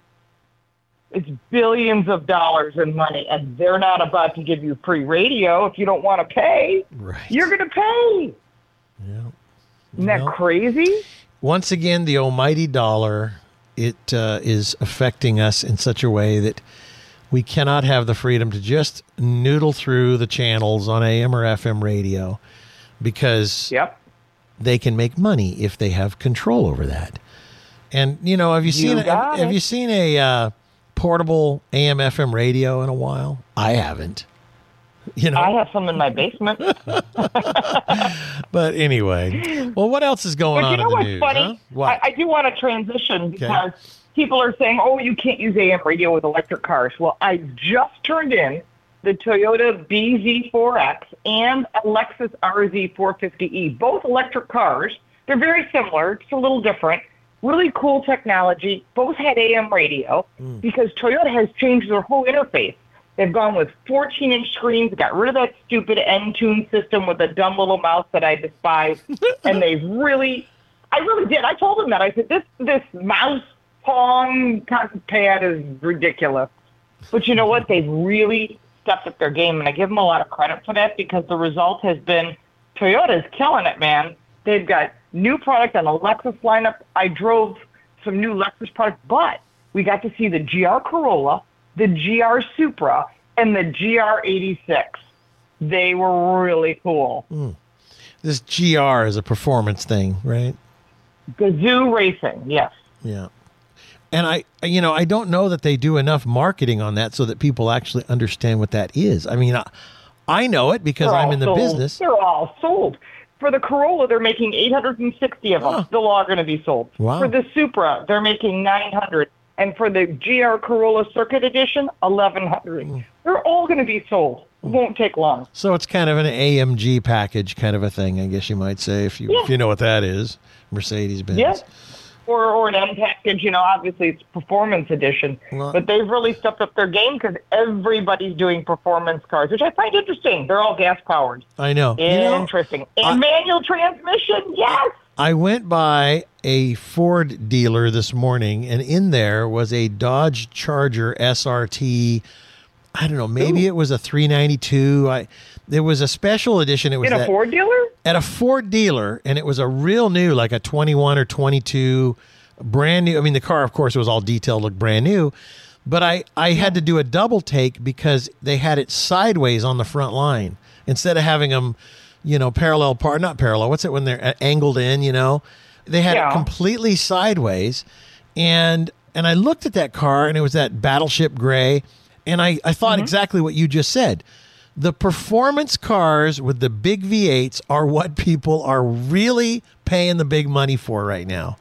It's billions of dollars in money, and they're not about to give you free radio if you don't want to pay. Right. You're going to pay. Yeah. Isn't that crazy? Once again, the almighty dollar it uh, is affecting us in such a way that we cannot have the freedom to just noodle through the channels on AM or FM radio because Yep. They can make money if they have control over that. And you know, have you seen have, got have it. you seen a uh, portable AM FM radio in a while? I haven't. You know, I have some in my basement. but anyway. Well, what else is going But on you know in the what's news? funny? huh? What? I, I do want to transition because people are saying, "Oh, you can't use AM radio with electric cars." Well, I just turned in the Toyota BZ4X and a Lexus RZ450e, both electric cars. They're very similar, just a little different. Really cool technology. Both had AM radio Hmm. because Toyota has changed their whole interface. They've gone with 14 inch screens, got rid of that stupid Entune system with a dumb little mouse that I despise. and they've really, I really did. I told them that. I said, this, this mouse pong pad is ridiculous. But you know what? They've really stepped up their game, and I give them a lot of credit for that because the result has been Toyota's killing it, man. They've got new product on the Lexus lineup. I drove some new Lexus product, but we got to see the GR Corolla, the GR Supra, and the GR86. They were really cool. Hmm. this GR is a performance thing, right? Gazoo Racing, yes. Yeah. And I, you know, I don't know that they do enough marketing on that so that people actually understand what that is. I mean, I, I know it because They're I'm in the sold. business. They're all sold. For the Corolla, they're making 860 of them. Oh. Still all going to be sold. Wow. For the Supra, they're making 900. And for the GR Corolla Circuit Edition, 1100. Hmm. They're all going to be sold. It won't take long. So it's kind of an AMG package kind of a thing, I guess you might say, if you if you know what that is, Mercedes Benz. Yeah. Or or an M package. You know, obviously it's performance edition, Well- but they've really stepped up their game because everybody's doing performance cars, which I find interesting. They're all gas powered. I know. You know, Interesting. And I- manual transmission, yes. I went by a Ford dealer this morning, and in there was a Dodge Charger SRT. I don't know, maybe it was a 392. I there was a special edition. It was In a Ford dealer? at a Ford dealer, and it was a real new, like a 21 or 22, brand new. I mean, the car, of course, was all detailed, looked brand new. But I, I had to do a double take because they had it sideways on the front line instead of having them, you know, parallel part, not parallel. What's it when they're uh, angled in? You know, they had Yeah. it completely sideways, and and I looked at that car, and it was that battleship gray, and I I thought mm-hmm. exactly what you just said. The performance cars with the big V8s are what people are really paying the big money for right now.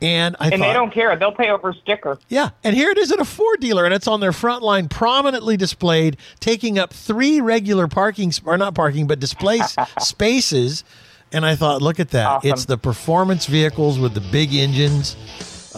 And I And thought, they don't care. They'll pay over sticker. yeah, and here it is at a Ford dealer, and it's on their front line, prominently displayed, taking up three regular parking or not parking, but display spaces. And I thought, look at that! Awesome. It's the performance vehicles with the big engines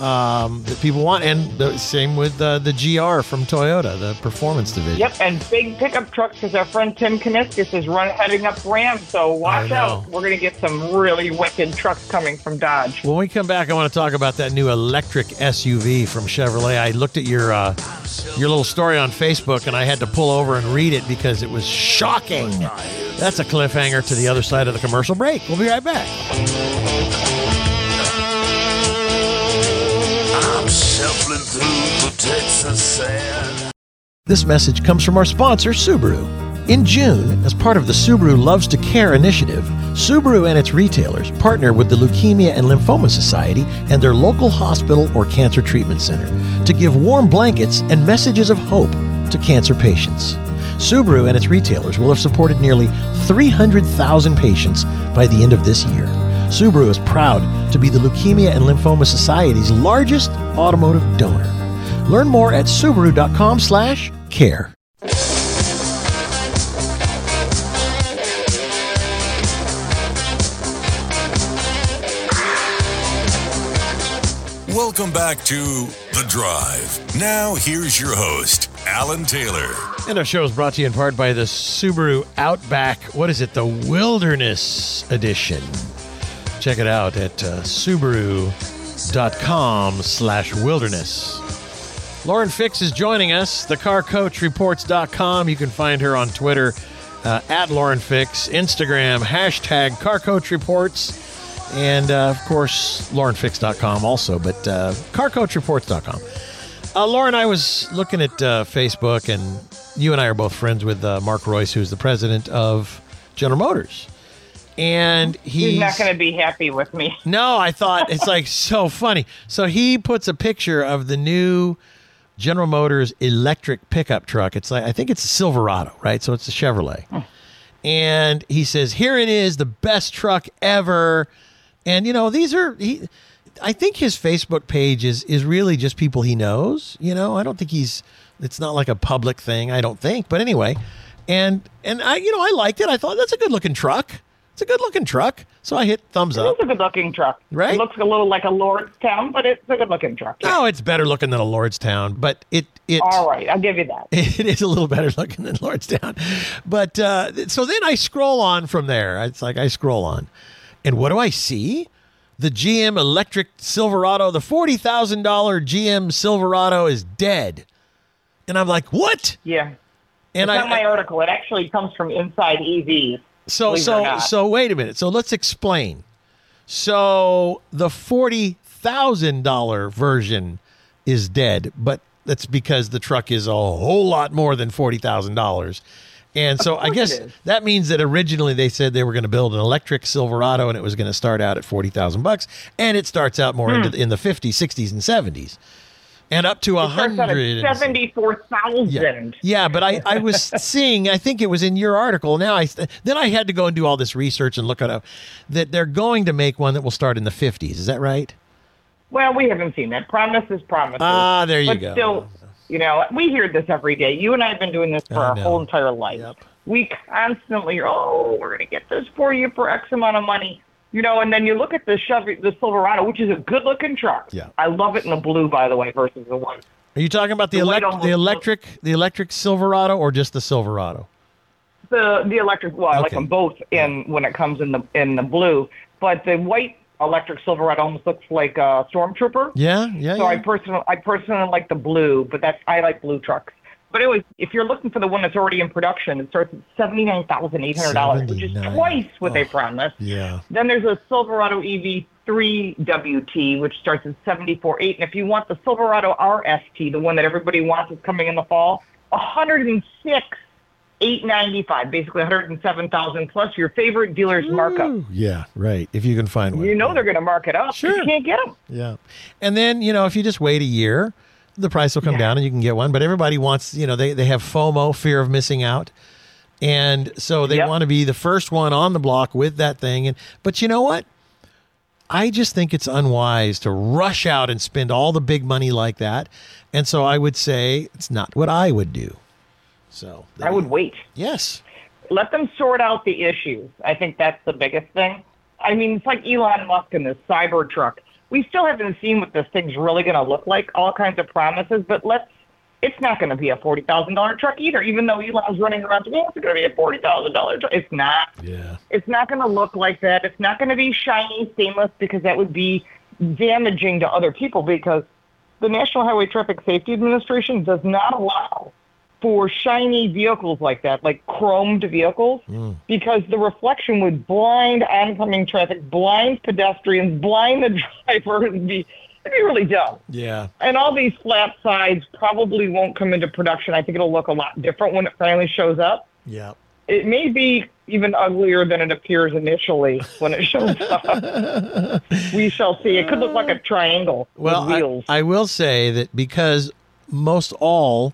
um, that people want, and the same with uh, the GR from Toyota, the performance division. Yep, and big pickup trucks because our friend Tim Kuniskis is run heading up Ram. So watch out. We're going to get some really wicked trucks coming from Dodge. When we come back, I want to talk about that new electric SUV from Chevrolet. I looked at your uh, your little story on Facebook, and I had to pull over and read it because it was shocking. That's a cliffhanger to the other side of the commercial break. We'll be right back. Shuffling through the Texas sand. This message comes from our sponsor, Subaru. In June, as part of the Subaru Loves to Care initiative, Subaru and its retailers partner with the Leukemia and Lymphoma Society and their local hospital or cancer treatment center to give warm blankets and messages of hope to cancer patients. Subaru and its retailers will have supported nearly 300,000 patients by the end of this year. Subaru is proud to be the Leukemia and Lymphoma Society's largest automotive donor. Learn more at subaru.com/care. Welcome back to The Drive. Now, here's your host, Alan Taylor. And our show is brought to you in part by the Subaru Outback. What is it? The Wilderness Edition. Check it out at uh, subaru.com slash wilderness. Lauren Fix is joining us, thecarcoachreports.com. You can find her on Twitter uh, at Lauren Fix, Instagram, hashtag carcoachreports, and uh, of course, laurenfix.com also, but uh, carcoachreports.com. Uh, Lauren, I was looking at uh, Facebook, and you and I are both friends with uh, Mark Reuss, who's the president of General Motors. And he's, He's not going to be happy with me. no, I thought it's like so funny. So he puts a picture of the new General Motors electric pickup truck. It's like I think it's a Silverado, right? So it's a Chevrolet. Hmm. And he says, "Here it is, the best truck ever." And you know, these are he I think his Facebook page is is really just people he knows, you know. I don't think he's it's not like a public thing, I don't think. But anyway, and and I you know, I liked it. I thought that's a good-looking truck. It's a good-looking truck. So I hit thumbs up. It's a good looking truck. Right? It looks a little like a Lordstown, but it's a good looking truck. No, it's better looking than a Lordstown, but it it All right, I'll give you that. it is a little better looking than Lordstown. But uh, so then I scroll on from there. It's like I scroll on, and what do I see? The GM electric Silverado, the forty thousand dollar GM Silverado is dead, and I'm like, what? Yeah. And it's I not my article. It actually comes from Inside EVs. So believe so so wait a minute. So let's explain. So the forty thousand dollar version is dead, but that's because the truck is a whole lot more than forty thousand dollars. And so I guess that means that originally they said they were going to build an electric Silverado and it was going to start out at forty thousand bucks, and it starts out more into the, in the fifties, sixties, and seventies, and up to a. It hundred. seventy-four Yeah, yeah, but I, I was seeing. I think it was in your article. Now I then I had to go and do all this research and look at up that they're going to make one that will start in the fifties. Is that right? Well, we haven't seen that. Promises, promises. Ah, there you but go. Still, you know, we hear this every day. You and I have been doing this for I our know. whole entire life. Yep. We constantly, oh, we're going to get this for you for X amount of money. You know, and then you look at the Chevy, the Silverado, which is a good-looking truck. Yeah. I love it in the blue, by the way, versus the one. Are you talking about the, The the electric the electric Silverado or just the Silverado? The the electric, well, I like them both in when it comes in the in the blue, but the white electric Silverado almost looks like a stormtrooper. Yeah, yeah, So I personally, I personally like the blue, but that's I like blue trucks. But anyway, if you're looking for the one that's already in production, it starts at seventy nine thousand eight hundred dollars, which is twice what they Oh. promised. yeah. Then there's a Silverado EV3 WT, which starts at seventy four eight, and if you want the Silverado RST, the one that everybody wants is coming in the fall, one hundred and six. 895 basically 107,000 plus your favorite dealer's markup. Yeah, right. If you can find one. You know yeah. they're going to mark it up. Sure. You can't get them. Yeah. And then, you know, if you just wait a year, the price will come down and you can get one. But everybody wants, you know, they, they have FOMO, fear of missing out. And so they Yep. want to be the first one on the block with that thing. And but you know what? I just think it's unwise to rush out and spend all the big money like that. And so I would say it's not what I would do. So I would wait. Yes. let them sort out the issues. I think that's the biggest thing. I mean, it's like Elon Musk and this Cybertruck. We still haven't seen what this thing's really going to look like. All kinds of promises, but let's. It's not going to be a forty thousand dollar truck either. Even though Elon's running around saying it's going to be a forty thousand dollar truck, it's not. Yeah. It's not going to look like that. It's not going to be shiny, stainless, because that would be damaging to other people. Because the National Highway Traffic Safety Administration does not allow for shiny vehicles like that, like chromed vehicles, hmm. because the reflection would blind oncoming traffic, blind pedestrians, blind the driver. It'd be, it'd be really dumb. Yeah. And all these flat sides probably won't come into production. I think it'll look a lot different when it finally shows up. Yeah. It may be even uglier than it appears initially when it shows up. we shall see. It could look like a triangle Well, with I. I will say that because most all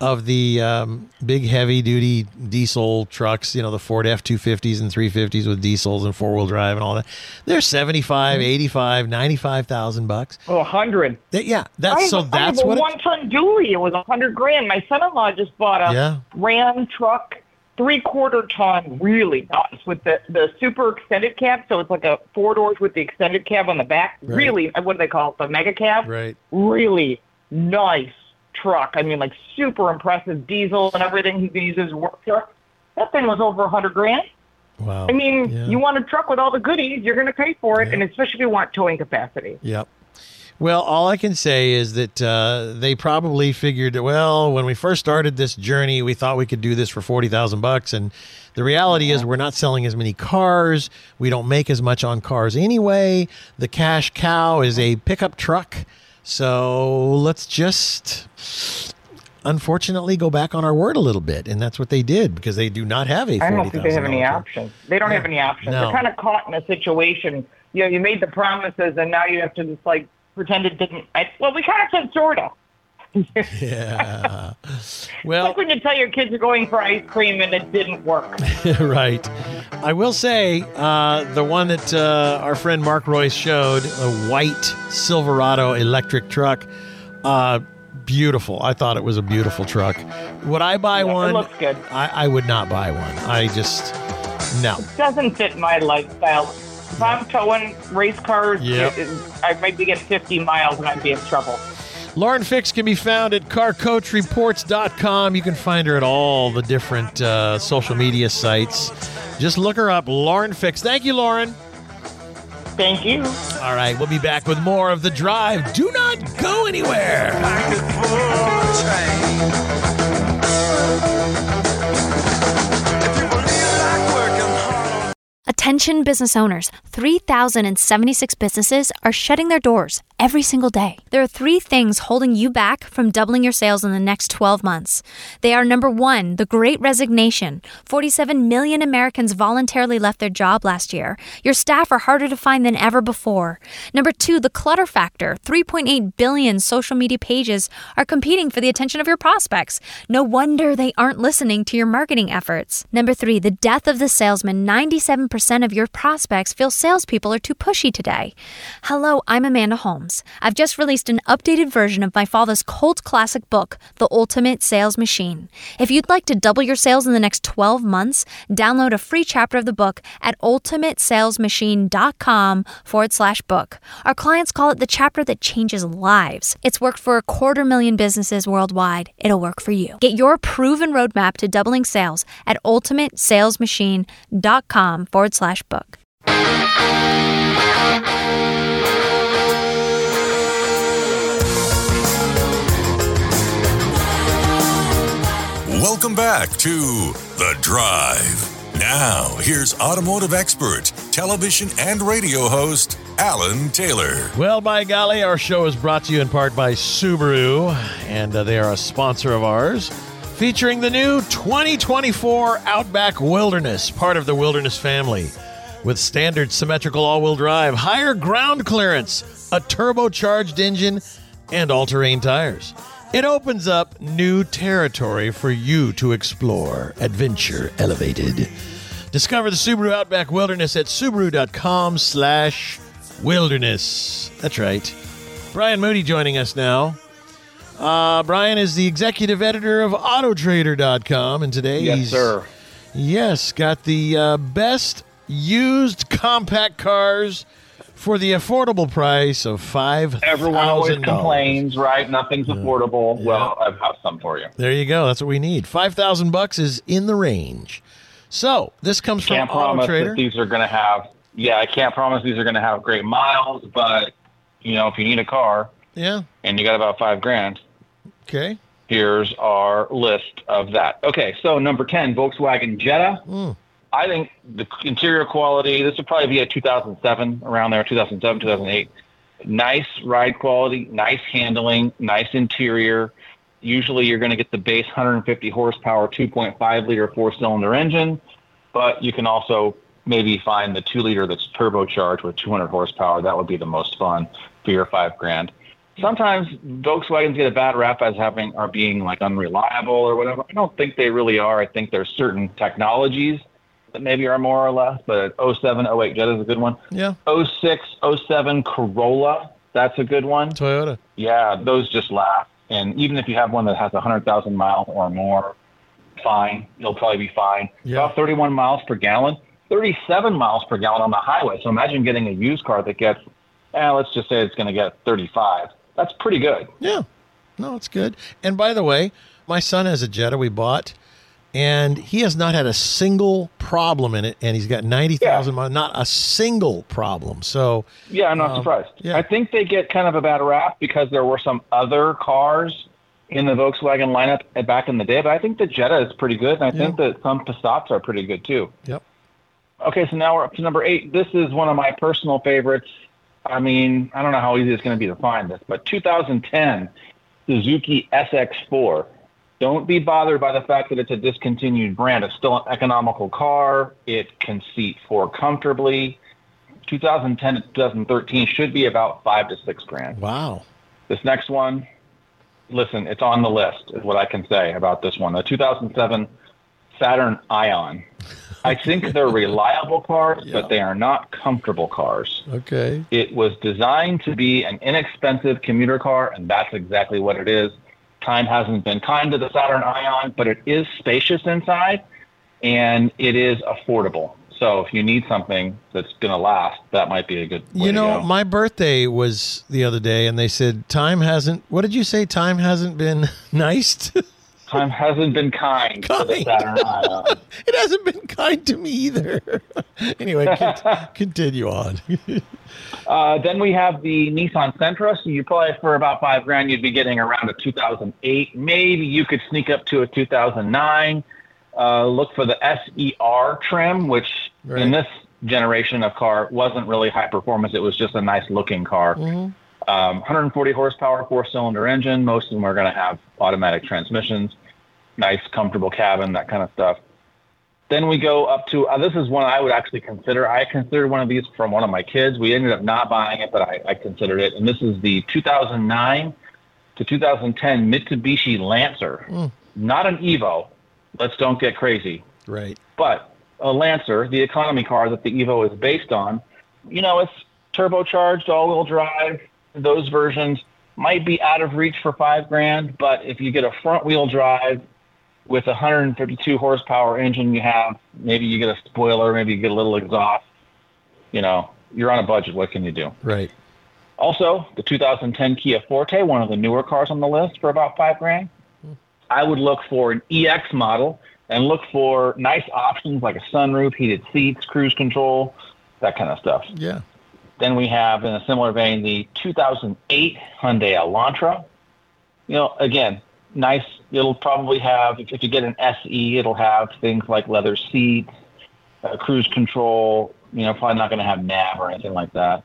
of the um, big heavy duty diesel trucks, you know, the Ford F 250s and 350s with diesels and four wheel drive and all that, they're 75, 85, 95,000 bucks. oh, a hundred. That- yeah, I that's have, so I have a what it- one-ton dually. It was a hundred grand. My son-in-law just bought a Yeah. Ram truck, three-quarter ton, really nice with the the super extended cab. So it's like a four doors with the extended cab on the back. Right. Really, what do they call it? The mega cab. Right. Really nice truck. I mean, like super impressive diesel and everything. He can use his work truck. That thing was over a hundred grand. Wow. I mean, Yeah. you want a truck with all the goodies, you're going to pay for it, Yeah. and especially if you want towing capacity. Yep. Well, all I can say is that uh, they probably figured, well, when we first started this journey, we thought we could do this for forty thousand bucks, and the reality is we're not selling as many cars. We don't make as much on cars anyway. The cash cow is a pickup truck, so let's just. Unfortunately, go back on our word a little bit, and that's what they did because they do not have a. I don't think they have any options. They don't have any options. No. They're kind of caught in a situation. You know, you made the promises, and now you have to just like pretend it didn't. I, well, we kind of said sort of. Yeah. Well, like when you tell your kids you're going for ice cream and it didn't work. right. I will say uh, the one that uh, our friend Mark Reuss showed, a white Silverado electric truck, uh, beautiful. I thought it was a beautiful truck. Would I buy Yeah, it one? looks good. I, I would not buy one. I just no. It doesn't fit my lifestyle. If I'm towing race cars, Yep. it- it- I might be get 50 miles and I'd be in trouble. Lauren Fix can be found at carcoachreports.com. You can find her at all the different uh, social media sites. Just look her up, Lauren Fix. Thank you, Lauren. Thank you. All right, we'll be back with more of The Drive. Do not go anywhere. Attention business owners 3,076 businesses are shutting their doors every single day. There are three things holding you back from doubling your sales in the next 12 months. They are number one, the great resignation. 47 million Americans voluntarily left their job last year. Your staff are harder to find than ever before. Number two, the clutter factor. 3.8 billion social media pages are competing for the attention of your prospects. No wonder they aren't listening to your marketing efforts. Number three, the death of the salesman. 97% of your prospects feel salespeople are too pushy today. Hello, I'm Amanda Holmes. Homes. I've just released an updated version of my father's cult classic book, The Ultimate Sales Machine. If you'd like to double your sales in the next 12 months, download a free chapter of the book at ultimatesalesmachine.com forward slash book. Our clients call it the chapter that changes lives. It's worked for a quarter million businesses worldwide. It'll work for you. Get your proven roadmap to doubling sales at ultimatesalesmachine.com forward slash book. Welcome back to The Drive. Now, here's automotive expert, television and radio host, Alan Taylor. Well, by golly, our show is brought to you in part by Subaru, and uh, they are a sponsor of ours, featuring the new 2024 Outback Wilderness, part of the Wilderness family, with standard symmetrical all wheel drive, higher ground clearance, a turbocharged engine, and all terrain tires. It opens up new territory for you to explore. Adventure elevated. Discover the Subaru Outback Wilderness at Subaru.com slash wilderness. That's right. Brian Moody joining us now. Uh, Brian is the executive editor of Autotrader.com, and today Yes, he's sir. yes got the uh, best used compact cars for the affordable price of five Everyone always complains, right? Nothing's affordable. Well, I have some for you. There you go. That's what we need. Five thousand bucks is in the range. So this comes from Can't Auto promise Trader. these are going to have. Yeah, I can't promise these are going to have great miles, but you know, if you need a car Yeah. and you got about five grand, Okay. here's our list of that. Okay, so number 10, Volkswagen Jetta. Mm. I think the interior quality, this would probably be a 2007, around there, 2007, 2008. Nice ride quality, nice handling, nice interior. Usually you're going to get the base 150 horsepower, 2.5 liter four cylinder engine, but you can also maybe find the two liter that's turbocharged with 200 horsepower. That would be the most fun for your five grand sometimes Volkswagens get a bad rap as having are being like unreliable or whatever. I don't think they really are. I think there's certain technologies that maybe are more or less, but 07, 08 Jetta is a good one. Yeah. 06, 07 Corolla, that's a good one. Toyota. Yeah, those just last. And even if you have one that has 100,000 miles or more, fine. You'll probably be fine. Yeah. About 31 miles per gallon, 37 miles per gallon on the highway. So imagine getting a used car that gets, eh, let's just say it's going to get 35. That's pretty good. Yeah. No, it's good. And by the way, my son has a Jetta we bought, and he has not had a single problem in it, and he's got ninety thousand miles. Not a single problem. So Yeah, I'm not Um, surprised. yeah. I think they get kind of a bad rap because there were some other cars in the Volkswagen lineup back in the day, but I think the Jetta is pretty good, and I think that some Passats are pretty good too. Yep. Okay, so now we're up to number eight. This is one of my personal favorites. I mean, I don't know how easy it's going to be to find this, but 2010 Suzuki SX4. Don't be bothered by the fact that it's a discontinued brand. It's still an economical car. It can seat four comfortably. 2010 to 2013 should be about five to six grand. wow. This next one, listen, it's on the list, is what I can say about this one. The 2007 Saturn Ion. I think they're reliable cars, Yeah. but they are not comfortable cars. Okay. It was designed to be an inexpensive commuter car, and that's exactly what it is. Time hasn't been kind to the Saturn Ion, but it is spacious inside, and it is affordable. So if you need something that's going to last, that might be a good. Way You know, my birthday was the other day, and they said time hasn't. What did you say? Time hasn't been nice. Time hasn't been kind, to the Kind. Saturn Ion. it hasn't been kind to me either. anyway, con- continue on. Uh, then we have the Nissan Sentra. So you probably for about five grand, you'd be getting around a 2008. Maybe you could sneak up to a 2009. Uh, look for the SE-R trim, which Right. in this generation of car wasn't really high performance. It was just a nice looking car. Um, 140 horsepower, four cylinder engine. Most of them are going to have automatic transmissions. Nice, comfortable cabin, that kind of stuff. Then we go up to uh, this is one I would actually consider. I considered one of these from one of my kids. We ended up not buying it, but I, I considered it. And this is the 2009 to 2010 Mitsubishi Lancer. Not an Evo. Let's don't get crazy. right. But a Lancer, the economy car that the Evo is based on, you know, it's turbocharged, all-wheel drive, those versions might be out of reach for five grand, but if you get a front wheel drive with a 152 horsepower engine you have, maybe you get a spoiler, maybe you get a little exhaust, you know, you're on a budget. What can you do? Right. Also, the 2010 Kia Forte, one of the newer cars on the list for about five grand. I would look for an EX model and look for nice options like a sunroof, heated seats, cruise control, that kind of stuff. Yeah. Then we have, in a similar vein, the 2008 Hyundai Elantra. You know, again, nice. It'll probably have, if you get an SE, it'll have things like leather seats, uh, cruise control. You know, probably not going to have nav or anything like that.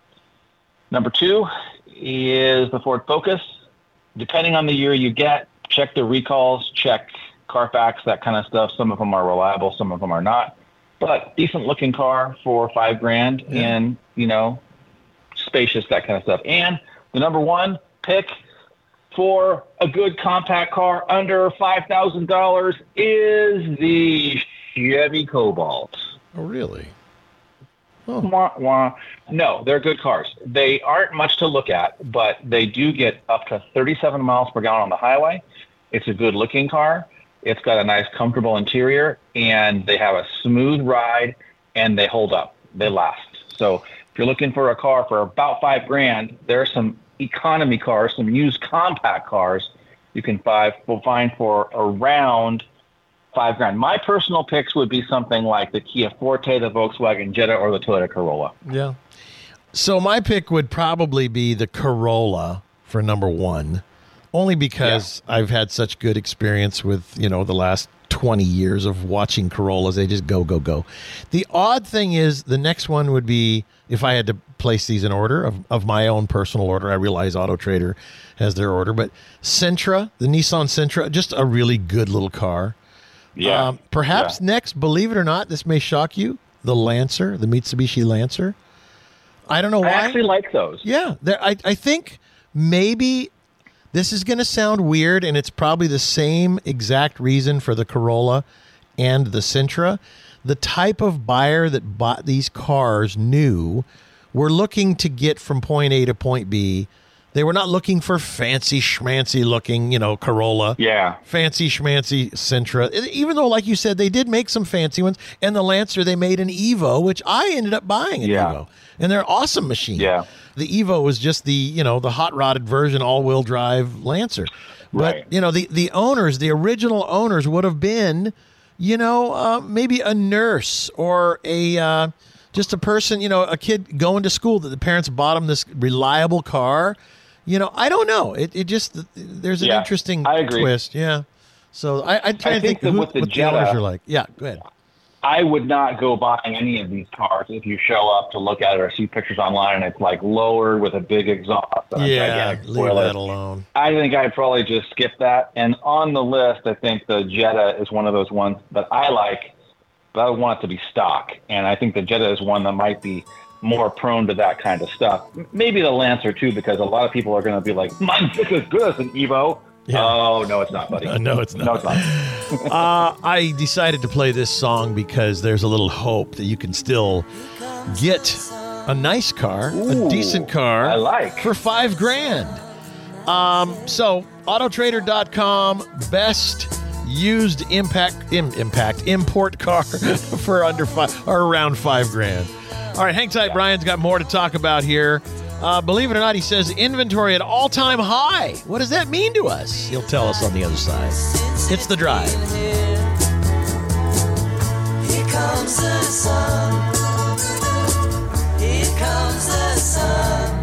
Number two is the Ford Focus. Depending on the year you get, check the recalls, check Carfax, that kind of stuff. Some of them are reliable, some of them are not. But decent looking car for five grand and, you know, spacious, that kind of stuff. And the number one pick for a good compact car under $5,000 is the Chevy Cobalt. Oh, really? Oh. Wah, wah. No, they're good cars. They aren't much to look at, but they do get up to 37 miles per gallon on the highway. It's a good looking car. It's got a nice, comfortable interior, and they have a smooth ride, and they hold up. They last. So if you're looking for a car for about five grand, there are some economy cars, some used compact cars you can find, will find for around five grand. My personal picks would be something like the Kia Forte, the Volkswagen Jetta, or the Toyota Corolla. Yeah. So my pick would probably be the Corolla for number one, only because I've had such good experience with you know the last twenty years of watching Corollas. They just go go go. The odd thing is the next one would be if I had to place these in order of, of my own personal order. I realize Auto Trader has their order, but Sentra, the Nissan Sentra, just a really good little car. Yeah. Um, perhaps next, believe it or not, this may shock you. The Lancer, the Mitsubishi Lancer. I don't know why. I actually like those. Yeah, there, I, I think maybe this is going to sound weird, and it's probably the same exact reason for the Corolla and the Sentra. The type of buyer that bought these cars knew were looking to get from point A to point B. They were not looking for fancy schmancy looking, you know, Corolla Yeah. fancy schmancy Sentra. Even though, like you said, they did make some fancy ones, and the Lancer they made an Evo, which I ended up buying an Yeah. Evo, and they're awesome machines. Yeah. the Evo was just the you know the hot rodded version, all wheel drive Lancer. But Right. you know the the owners, the original owners, would have been, you know, uh, maybe a nurse or a. Uh, just a person, you know, a kid going to school that the parents bought him this reliable car. You know, I don't know. It, it just there's an Yeah, interesting I twist. Yeah. So I, I'm trying I to think think, who, the what the Jetta- owners are like. Yeah, go ahead. I would not go buying any of these cars if you show up to look at it or see pictures online and it's like lowered with a big exhaust Yeah, leave spoiler. that alone. I think I'd probably just skip that. And on the list, I think the Jetta is one of those ones that I like, but I want it to be stock. And I think the Jetta is one that might be more prone to that kind of stuff. Maybe the Lancer too, because a lot of people are going to be like, "My just is good as an Evo." Oh no, it's not, buddy. Uh, no, it's not. No, it's not. uh, I decided to play this song because there's a little hope that you can still get a nice car, a decent car, I like. for five grand. Um, so autotrader.com best used impact im, impact import car for under five or around five grand. All right, hang tight. Brian's got more to talk about here. Uh, believe it or not, he says inventory at all time high. What does that mean to us? He'll tell us on the other side. It's the drive. Here comes the sun. Here comes the sun.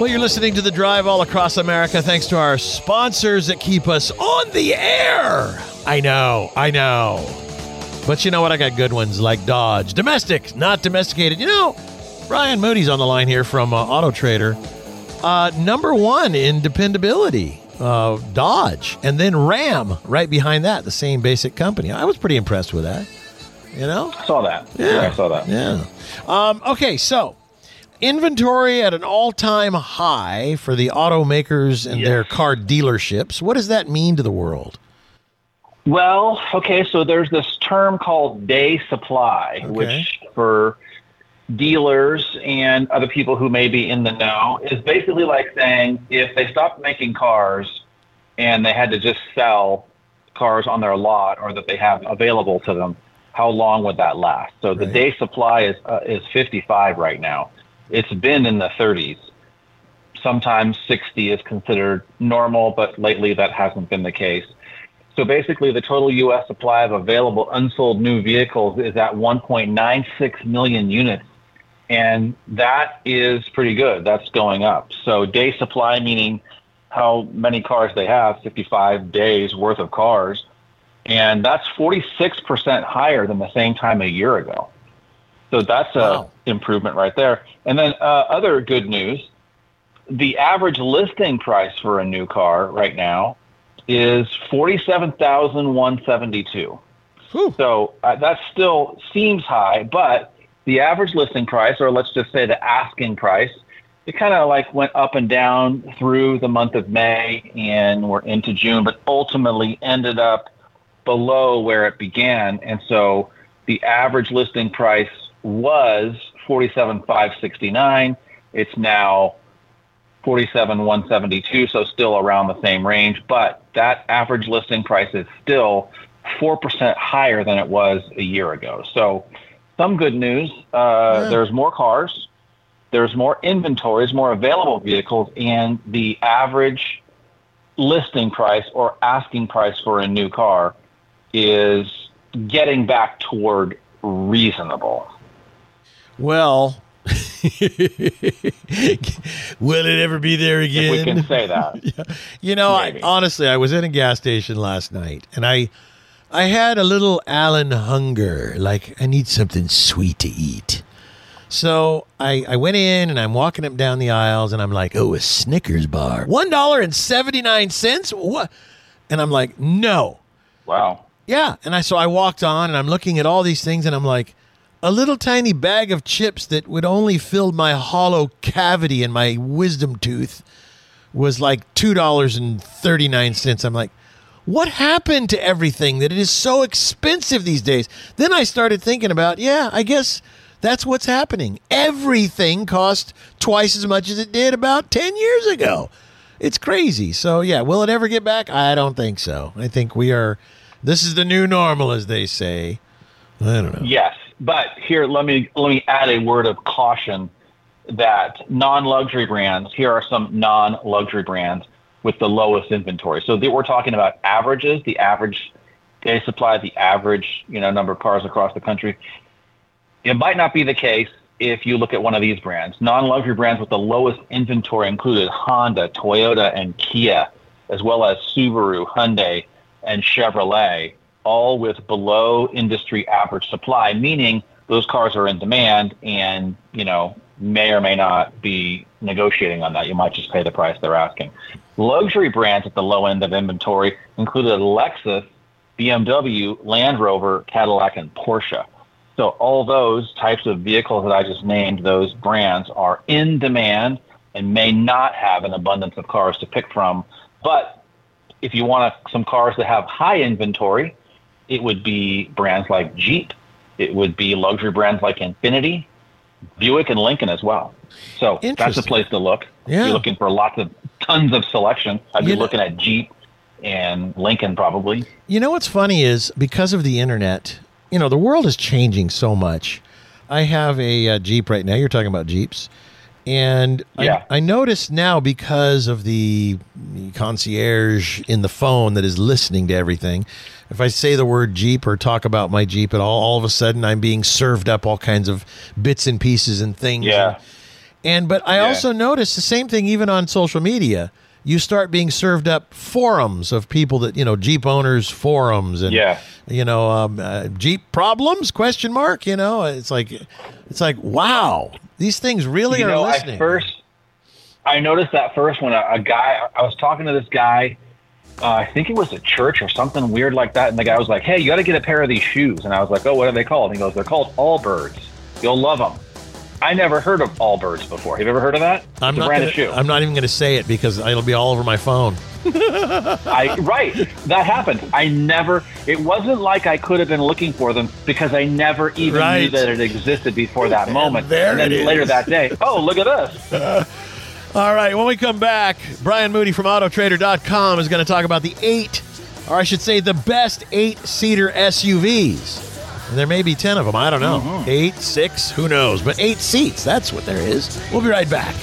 Well, you're listening to The Drive all across America thanks to our sponsors that keep us on the air. I know, I know. But you know what? I got good ones like Dodge. Domestic, not domesticated. You know, Brian Moody's on the line here from uh, Auto Trader. Uh, number one in dependability, uh, Dodge, and then Ram right behind that, the same basic company. I was pretty impressed with that. You know? I Saw that. Yeah. I saw that. Yeah. Um, okay, so inventory at an all-time high for the automakers and their car dealerships. What does that mean to the world? Well, okay, so there's this term called day supply, which for dealers and other people who may be in the know is basically like saying if they stopped making cars and they had to just sell cars on their lot or that they have available to them, how long would that last? So the day supply is uh, is 55 right now. It's been in the 30s. Sometimes 60 is considered normal, but lately that hasn't been the case. So basically, the total U.S. supply of available unsold new vehicles is at 1.96 million units. And that is pretty good. That's going up. So day supply, meaning how many cars they have, 55 days worth of cars. And that's 46% higher than the same time a year ago. So that's a improvement right there. And then uh, other good news, the average listing price for a new car right now is 47,172. So uh, that still seems high, but the average listing price, or let's just say the asking price, it kind of like went up and down through the month of May and we're into June, but ultimately ended up below where it began. And so the average listing price was 47,569. It's now 47,172, so still around the same range, but that average listing price is still 4% higher than it was a year ago. So some good news. Uh, There's more cars, there's more inventories, more available vehicles, and the average listing price or asking price for a new car is getting back toward reasonable. Well, will it ever be there again? If we can say that. You know, I, honestly, I was in a gas station last night, and I, I had a little Allen hunger. Like I need something sweet to eat. So I, I went in and I'm walking up down the aisles, and I'm like, oh, a Snickers bar, one dollar and seventy nine cents. What? And I'm like, no. Wow. Yeah. And I so I walked on, and I'm looking at all these things, and I'm like. A little tiny bag of chips that would only fill my hollow cavity in my wisdom tooth was like two dollars and thirty nine cents. I'm like, what happened to everything that it is so expensive these days? Then I started thinking about, yeah, I guess that's what's happening. Everything cost twice as much as it did about ten years ago. It's crazy. So yeah, will it ever get back? I don't think so. I think we are. This is the new normal, as they say. I don't know. Yes, but here let me let me add a word of caution that non-luxury brands. Here are some non-luxury brands with the lowest inventory. So we're talking about averages, the average day supply, the average you know number of cars across the country. It might not be the case if you look at one of these brands. Non-luxury brands with the lowest inventory included Honda, Toyota, and Kia, as well as Subaru, Hyundai, and Chevrolet all with below industry average supply, meaning those cars are in demand and, you know, may or may not be negotiating on that. You might just pay the price they're asking. Luxury brands at the low end of inventory included Lexus, BMW, Land Rover, Cadillac, and Porsche. So all those types of vehicles that I just named, those brands are in demand and may not have an abundance of cars to pick from. But if you want some cars that have high inventory, it would be brands like Jeep. It would be luxury brands like Infiniti, Buick, and Lincoln as well. So that's a place to look. Yeah. If you're looking for lots of tons of selection, I'd be You know- looking at Jeep and Lincoln probably. You know what's funny is because of the internet, you know, the world is changing so much. I have a, uh Jeep right now. You're talking about Jeeps. And Yeah. I, I notice now because of the concierge in the phone that is listening to everything, if I say the word Jeep or talk about my Jeep at all, all of a sudden I'm being served up all kinds of bits and pieces and things. Yeah. And but I Yeah. also noticed the same thing even on social media. you start being served up forums of people that you know Jeep owners forums and Yeah. you know um, uh, Jeep problems question mark. You know, it's like it's like wow, these things really you are know, listening. I first I noticed that first when a, a guy I was talking to this guy. Uh, I think it was a church or something weird like that, and the guy was like, "Hey, you got to get a pair of these shoes." And I was like, "Oh, what are they called?" And he goes, "They're called Allbirds. You'll love them." I never heard of Allbirds before. Have you ever heard of that? I'm it's a not brand gonna. I'm not even going to say it because it'll be all over my phone. I right. That happened. I never. It wasn't like I could have been looking for them because I never even knew that it existed before that moment. there and then it later is. that day, oh look at this. All right, when we come back, Brian Moody from Autotrader.com is going to talk about the eight, or I should say, the best eight seater SUVs. And there may be 10 of them. I don't know. Mm-hmm. Eight, six, who knows? But eight seats, that's what there is. We'll be right back.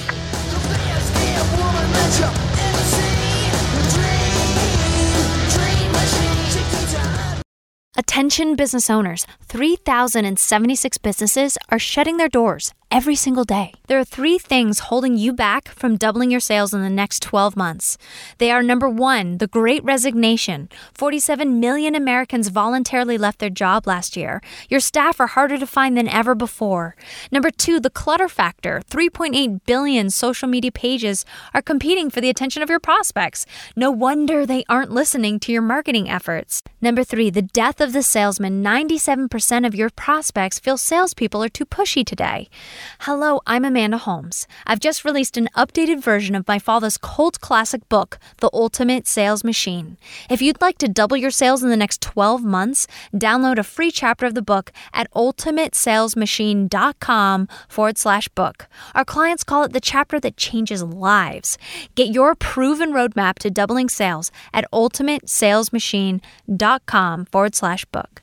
Attention business owners 3,076 businesses are shutting their doors every single day. There are three things holding you back from doubling your sales in the next 12 months. They are number one, the great resignation. 47 million Americans voluntarily left their job last year. Your staff are harder to find than ever before. Number two, the clutter factor. 3.8 billion social media pages are competing for the attention of your prospects. No wonder they aren't listening to your marketing efforts. Number three, the death of the salesman. 97% of your prospects feel salespeople are too pushy today. Hello, I'm Amanda Holmes. I've just released an updated version of my father's cult classic book, The Ultimate Sales Machine. If you'd like to double your sales in the next 12 months, download a free chapter of the book at ultimatesalesmachine.com forward slash book. Our clients call it the chapter that changes lives. Get your proven roadmap to doubling sales at ultimatesalesmachine.com forward slash book.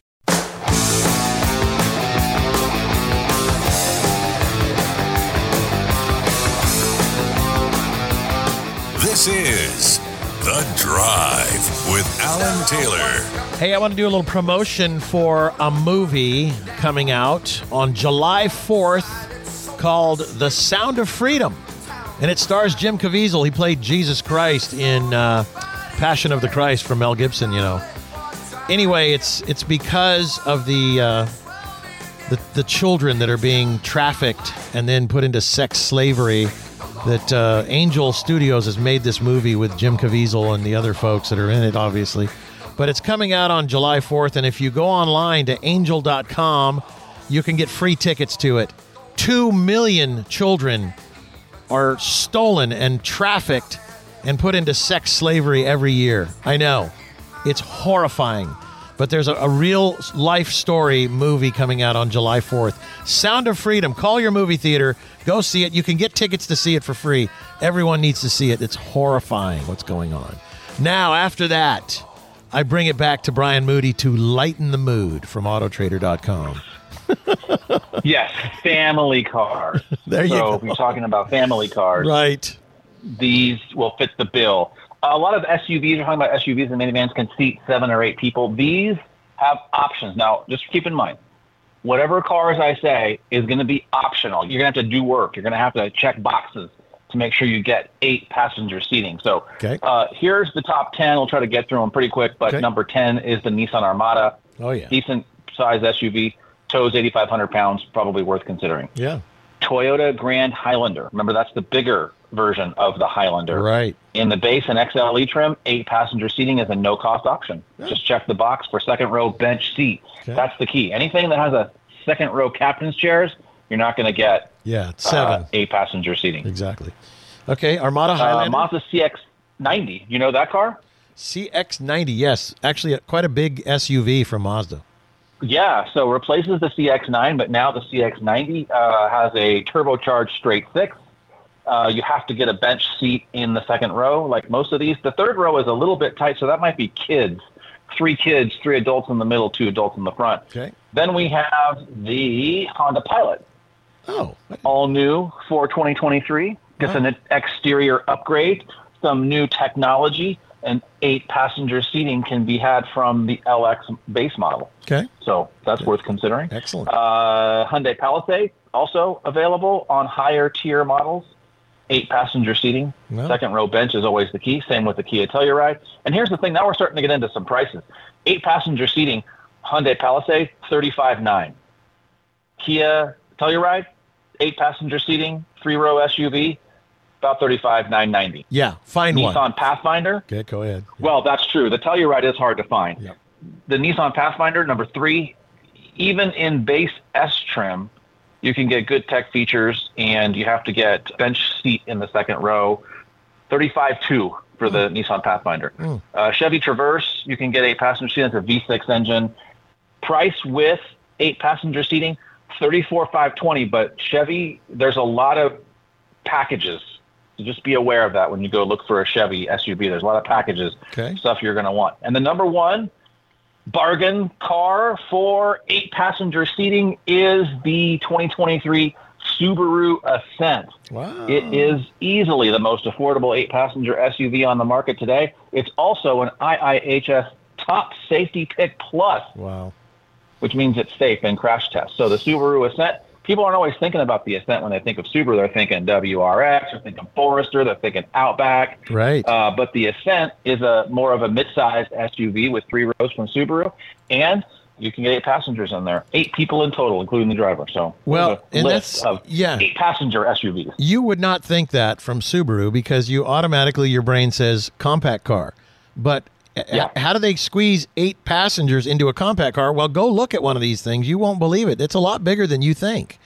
This is The Drive with Alan Taylor. Hey, I want to do a little promotion for a movie coming out on July 4th called The Sound of Freedom. And it stars Jim Caviezel. He played Jesus Christ in uh, Passion of the Christ from Mel Gibson, you know. Anyway, it's it's because of the, uh, the the children that are being trafficked and then put into sex slavery that uh, Angel Studios has made this movie with Jim Caviezel and the other folks that are in it, obviously. But it's coming out on July 4th, and if you go online to angel.com, you can get free tickets to it. Two million children are stolen and trafficked and put into sex slavery every year. I know. It's horrifying. But there's a, a real life story movie coming out on July 4th. Sound of Freedom. Call your movie theater. Go see it. You can get tickets to see it for free. Everyone needs to see it. It's horrifying what's going on. Now, after that, I bring it back to Brian Moody to lighten the mood from Autotrader.com. Yes, family cars. There you so go. you're talking about family cars, Right. these will fit the bill. A lot of SUVs, are talking about SUVs and minivans can seat seven or eight people. These have options. Now, just keep in mind, whatever cars I say is going to be optional. You're going to have to do work. You're going to have to check boxes to make sure you get eight passenger seating. So Okay. uh, here's the top 10. We'll try to get through them pretty quick, but Okay. number 10 is the Nissan Armada. Oh, yeah. Decent size SUV, tows 8,500 pounds, probably worth considering. Yeah. Toyota Grand Highlander. Remember, that's the bigger version of the Highlander. Right. In the base and XLE trim, eight passenger seating is a no cost option. Just check the box for second row bench seat. Okay. That's the key. Anything that has a second row captain's chairs, you're not going to get Yeah. Seven. uh, eight passenger seating. Exactly. Okay, Armada Uh, Highlander. Mazda CX90. You know that car? CX90, yes. Actually, uh, quite a big SUV from Mazda. Yeah, so replaces the CX9, but now the CX90 uh, has a turbocharged straight six. Uh, you have to get a bench seat in the second row, like most of these. The third row is a little bit tight, so that might be kids. Three kids, three adults in the middle, two adults in the front. Okay. Then we have the Honda Pilot, Oh, all new for 2023. Gets an exterior upgrade, some new technology, and eight passenger seating can be had from the LX base model. okay. So that's worth considering. Excellent. Uh, Hyundai Palisade also available on higher tier models. Eight passenger seating. No. Second row bench is always the key. Same with the Kia Telluride. And here's the thing: now we're starting to get into some prices. Eight passenger seating, Hyundai Palisade, thirty-five nine. Kia Telluride, eight passenger seating, three row SUV, about thirty-five nine ninety. Yeah, find Nissan one. Pathfinder. Okay, go ahead. Well, that's true. The Telluride is hard to find. Yep. The Nissan Pathfinder, number three, even in base S trim, you can get good tech features, and you have to get bench seat in the second row. Thirty-five two for the Nissan Pathfinder. Mm. Uh, Chevy Traverse, you can get eight passenger seat. That's a V6 engine. Price with eight passenger seating, thirty-four five twenty. But Chevy, there's a lot of packages. So just be aware of that when you go look for a Chevy SUV. There's a lot of packages Okay. stuff you're going to want. And the number one bargain car for eight passenger seating is the 2023 Subaru Ascent. Wow. It is easily the most affordable eight passenger SUV on the market today. It's also an IIHS top safety pick plus, Wow. which means it's safe in crash tests. So the Subaru Ascent, people aren't always thinking about the Ascent when they think of Subaru. They're thinking WRX, they're thinking Forester, they're thinking Outback. Right. Uh, but the Ascent is a more of a mid-sized SUV with three rows from Subaru, and you can get eight passengers in there, eight people in total, including the driver. So Well, and list that's- of yeah. eight passenger SUVs. you would not think that from Subaru because you automatically your brain says compact car. But Yeah. how do they squeeze eight passengers into a compact car? Well, go look at one of these things. You won't believe it. It's a lot bigger than you think.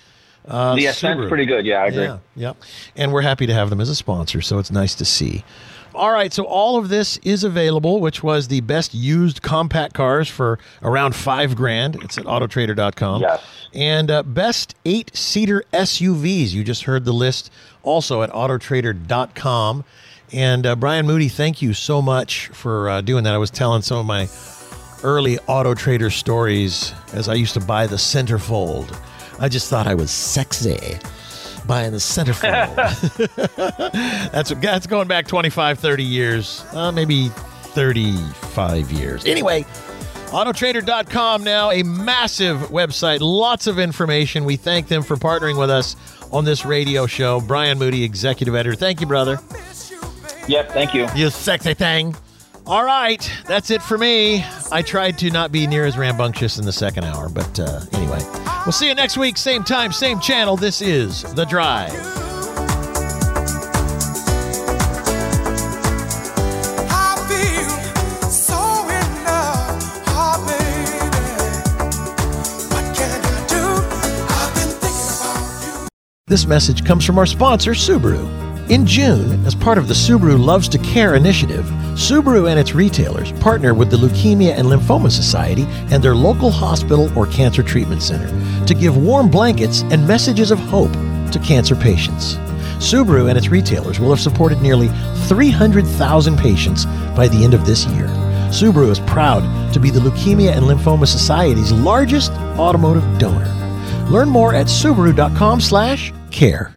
Uh, the Ascent's pretty good. Yeah, I agree. Yeah, yep. And we're happy to have them as a sponsor, so it's nice to see. All right, so all of this is available, which was the best used compact cars for around five grand. It's at autotrader.com. Yes. And uh, best eight seater SUVs. You just heard the list also at autotrader.com. And uh, Brian Moody, thank you so much for uh, doing that. I was telling some of my early Auto Trader stories as I used to buy the centerfold. I just thought I was sexy buying the centerfold. that's that's going back 25, 30 years, uh, maybe 35 years. Anyway, Autotrader.com now, a massive website, lots of information. We thank them for partnering with us on this radio show. Brian Moody, executive editor. Thank you, brother. Yep, thank you. You sexy thing. All right, that's it for me. I tried to not be near as rambunctious in the second hour, but uh, anyway, we'll see you next week, same time, same channel. This is The Drive. I feel so in love, oh baby. What can I do? I've been thinking about you. This message comes from our sponsor, Subaru. In June, as part of the Subaru Loves to Care initiative, Subaru and its retailers partner with the Leukemia and Lymphoma Society and their local hospital or cancer treatment center to give warm blankets and messages of hope to cancer patients. Subaru and its retailers will have supported nearly 300,000 patients by the end of this year. Subaru is proud to be the Leukemia and Lymphoma Society's largest automotive donor. Learn more at subaru.com/care.